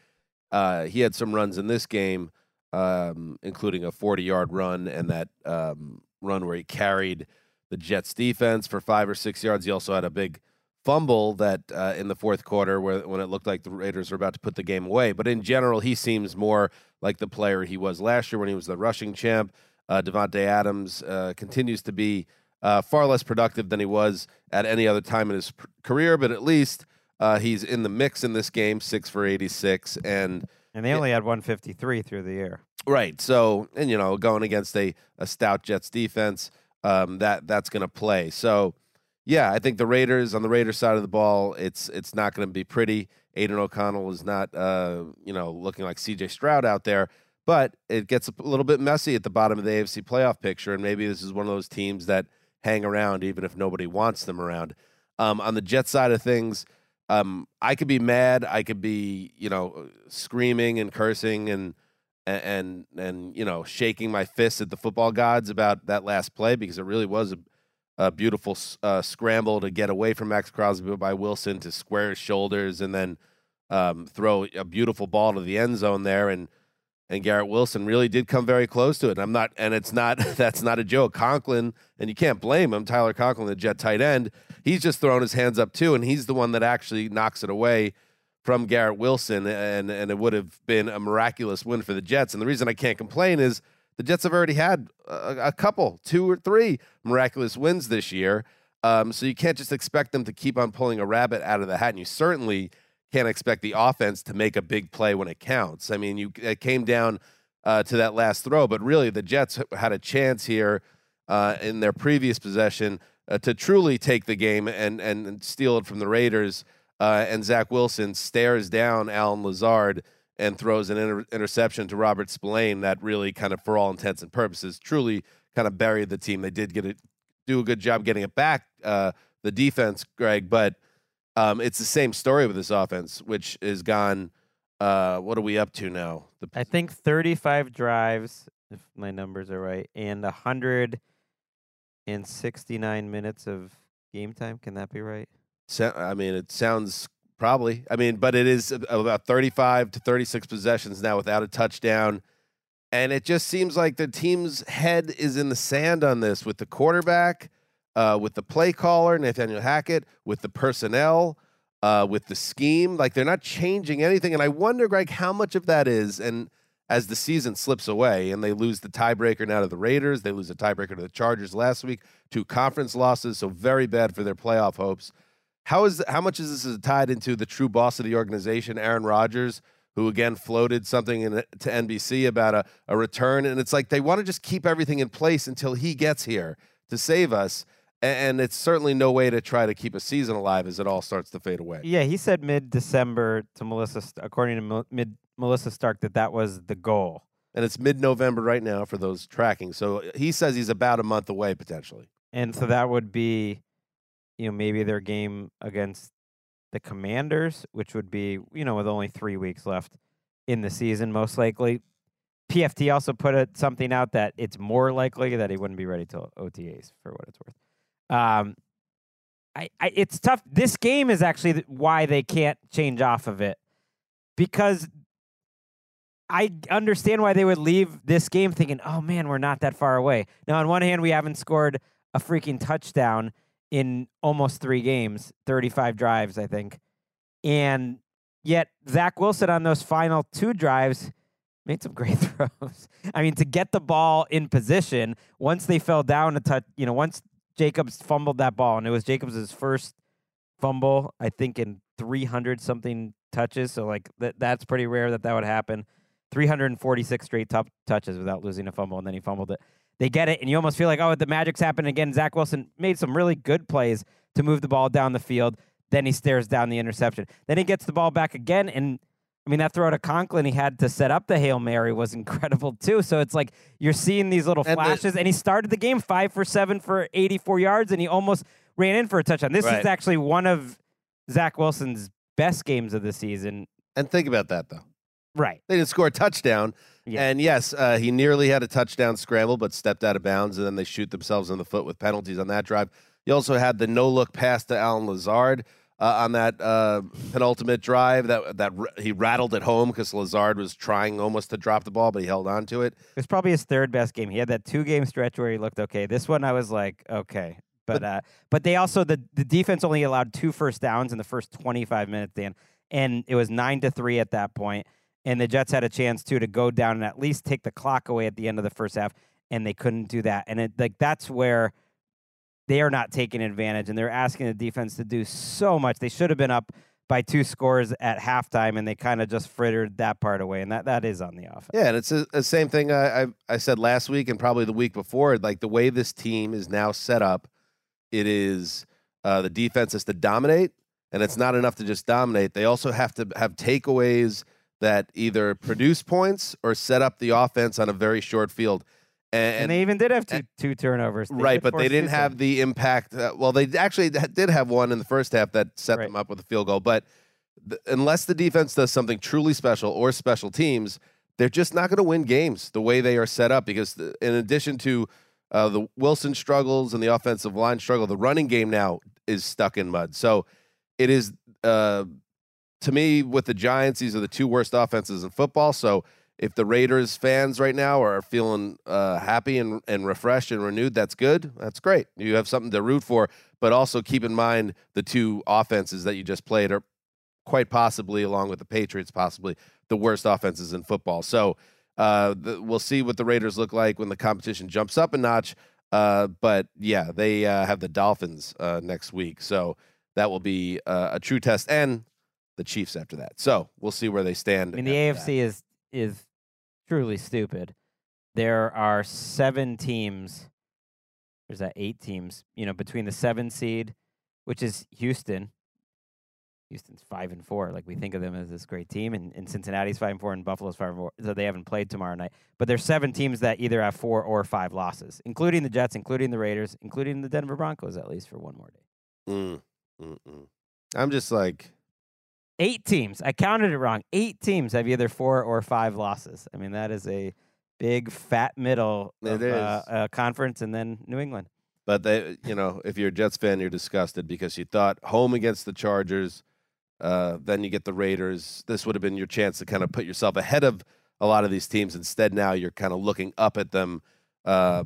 uh, he had some runs in this game, um, including a 40 yard run and that um, run where he carried the Jets defense for five or six yards. He also had a big fumble that uh, in the fourth quarter where when it looked like the Raiders were about to put the game away. But in general, he seems more like the player he was last year when he was the rushing champ. Uh, Davante Adams uh, continues to be uh, far less productive than he was at any other time in his pr- career, but at least uh, he's in the mix in this game, six for 86. And And they only had 153 through the air. Right. So, and you know, going against a, a stout Jets defense, um, that that's going to play. So, yeah, I think the Raiders on the Raiders side of the ball, it's it's not going to be pretty. Aidan O'Connell is not, uh, you know, looking like C.J. Stroud out there, but it gets a little bit messy at the bottom of the AFC playoff picture, and maybe this is one of those teams that hang around even if nobody wants them around. Um, on the Jet side of things, um, I could be mad, I could be, you know, screaming and cursing and and and, and you know shaking my fists at the football gods about that last play because it really was a, a beautiful uh, scramble to get away from Maxx Crosby by Wilson to square his shoulders and then um, throw a beautiful ball to the end zone there and and Garrett Wilson really did come very close to it. I'm not, and it's not that's not a joke. Conklin, and you can't blame him. Tyler Conklin, the Jet tight end, he's just throwing his hands up too, and he's the one that actually knocks it away from Garrett Wilson, and and it would have been a miraculous win for the Jets. And the reason I can't complain is the Jets have already had a, a couple, two or three miraculous wins this year. Um, so you can't just expect them to keep on pulling a rabbit out of the hat, and you certainly can't expect the offense to make a big play when it counts. I mean, you it came down uh, to that last throw, but really the Jets had a chance here uh, in their previous possession uh, to truly take the game and and, and steal it from the Raiders. Uh, and Zach Wilson stares down Allen Lazard and throws an inter- interception to Robert Spillane that really kind of, for all intents and purposes, truly kind of buried the team. They did get it, do a good job getting it back, uh, the defense, Greg, but um, it's the same story with this offense, which is gone. Uh, what are we up to now? The, I think 35 drives, if my numbers are right, and 169 minutes of game time. Can that be right? So, I mean, it sounds probably. I mean, but it is about 35 to 36 possessions now without a touchdown. And it just seems like the team's head is in the sand on this with the quarterback, uh, with the play caller, Nathaniel Hackett, with the personnel, uh, with the scheme. Like they're not changing anything. And I wonder, Greg, how much of that is. And as the season slips away and they lose the tiebreaker now to the Raiders, they lose a tiebreaker to the Chargers last week, two conference losses. So very bad for their playoff hopes. How is how much is this tied into the true boss of the organization, Aaron Rodgers, who again floated something in, to NBC about a, a return, and it's like they want to just keep everything in place until he gets here to save us, and, it's certainly no way to try to keep a season alive as it all starts to fade away. Yeah, he said mid December to Melissa, according to mid Melissa Stark, that that was the goal. And it's mid-November right now for those tracking, so uh, he says he's about a month away potentially. And so that would be, you know, maybe their game against the Commanders, which would be, you know, with only three weeks left in the season, most likely. PFT also put a, something out that it's more likely that he wouldn't be ready till OTAs, for what it's worth. Um, I, I it's tough. This game is actually why they can't change off of it because I understand why they would leave this game thinking, "Oh man, we're not that far away." Now, on one hand, we haven't scored a freaking touchdown in almost three games, 35 drives, I think, and yet Zach Wilson on those final two drives made some great throws. I mean, to get the ball in position once they fell down a touch, you know, once Jacobs fumbled that ball, and it was Jacobs' first fumble, I think, in 300 something touches. So, like, that that's pretty rare that that would happen. 346 straight top touches without losing a fumble, and then he fumbled it. They get it, and you almost feel like, oh, the magic's happened again. Zach Wilson made some really good plays to move the ball down the field. Then he stares down the interception. Then he gets the ball back again, and I mean, that throw to Conklin he had to set up the Hail Mary was incredible too. So it's like you're seeing these little And the- flashes, and he started the game five for seven for 84 yards, and he almost ran in for a touchdown. This Right. is actually one of Zach Wilson's best games of the season. And think about that though. Right. They didn't score a touchdown. And yes, uh, he nearly had a touchdown scramble, but stepped out of bounds, and then they shoot themselves in the foot with penalties on that drive. You also had the no look pass to Allen Lazard uh, on that uh, penultimate drive that that r- he rattled it home because Lazard was trying almost to drop the ball, but he held on to it. It was probably his third best game. He had that two game stretch where he looked okay. This one I was like, okay. But uh but they also the the defense only allowed two first downs in the first 25 minutes, Dan. And it was 9 to 3 at that point. And the Jets had a chance too to go down and at least take the clock away at the end of the first half and they couldn't do that. And it like that's where they are not taking advantage and they're asking the defense to do so much. They should have been up by two scores at halftime and they kind of just frittered that part away and that that is on the offense. Yeah, and it's the same thing I, I I said last week and probably the week before. Like the way this team is now set up, it is uh, the defense has to dominate, and it's not enough to just dominate. They also have to have takeaways that either produce points or set up the offense on a very short field. And, And they even did have two two turnovers. They right, but they didn't have the impact. Uh, well, they actually did have one in the first half that set them up with a field goal. But th- unless the defense does something truly special or special teams, they're just not going to win games the way they are set up. Because the, in addition to uh, the Wilson struggles and the offensive line struggle, the running game now is stuck in mud. So it is. Uh, to me, with the Giants, these are the two worst offenses in football. So if the Raiders fans right now are feeling uh, happy and, and refreshed and renewed, that's good. That's great. You have something to root for. But also keep in mind the two offenses that you just played are quite possibly, along with the Patriots, possibly the worst offenses in football. So uh, the, we'll see what the Raiders look like when the competition jumps up a notch. Uh, but yeah, they uh, have the Dolphins uh, next week. So that will be uh, a true test. And the Chiefs after that. So we'll see where they stand. I mean, the AFC is is truly stupid. There are seven teams. There's that eight teams. You know, between the seven seed, which is Houston. Houston's five and four. Like we think of them as this great team, and, and Cincinnati's five and four, and Buffalo's five and four. So they haven't played tomorrow night. But there's seven teams that either have four or five losses, including the Jets, including the Raiders, including the Denver Broncos, at least for one more day. Mm, mm, mm. I'm just like, Eight teams. I counted it wrong. Eight teams have either four or five losses. I mean, that is a big fat middle of, Uh, uh, conference, and then New England. but they, you know, if you're a Jets fan, you're disgusted because you thought home against the Chargers, uh, then you get the Raiders. This would have been your chance to kind of put yourself ahead of a lot of these teams. Instead, now you're kind of looking up at them. Uh,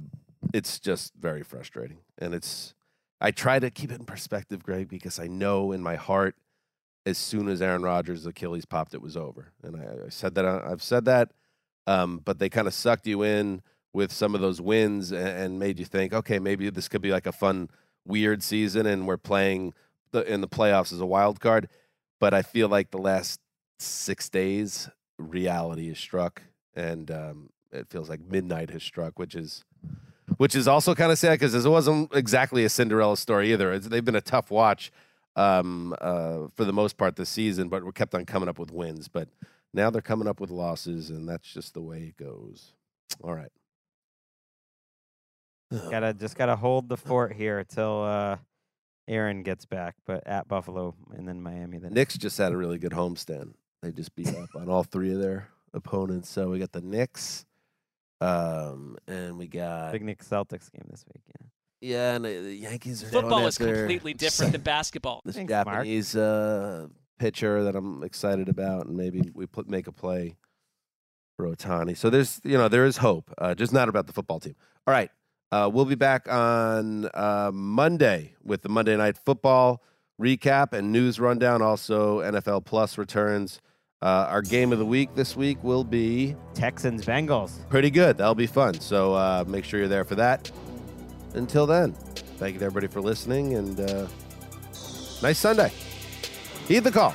it's just very frustrating, and it's. I try to keep it in perspective, Greg, because I know in my heart, as soon as Aaron Rodgers' Achilles popped, it was over. And I, I said that uh, I've said that, um, but they kind of sucked you in with some of those wins and, and made you think, okay, maybe this could be like a fun, weird season, and we're playing the, in the playoffs as a wild card. But I feel like the last six days, reality is struck, and um, it feels like midnight has struck, which is which is also kind of sad because it wasn't exactly a Cinderella story either. It's, they've been a tough watch um, uh, for the most part this season, but we kept on coming up with wins. But now they're coming up with losses, and that's just the way it goes. All right. gotta just gotta hold the fort here till uh, Aaron gets back. But at Buffalo and then Miami. Then Knicks just had a really good homestand. They just beat up on all three of their opponents. So we got the Knicks, um, and we got big Knicks Celtics game this week. Yeah. Yeah, and uh, the Yankees are Football is completely different than basketball. This Thanks, Mark. Japanese uh, pitcher that I'm excited about, and maybe we put make a play for Ohtani. So there's, you know, there is hope, uh, just not about the football team. All right. Uh, we'll be back on uh, Monday with the Monday Night Football recap and news rundown. Also, NFL Plus returns. Uh, our game of the week this week will be Texans Bengals. Pretty good. That'll be fun. So uh, make sure you're there for that. Until then, thank you to everybody for listening and uh, nice Sunday. Heed the call.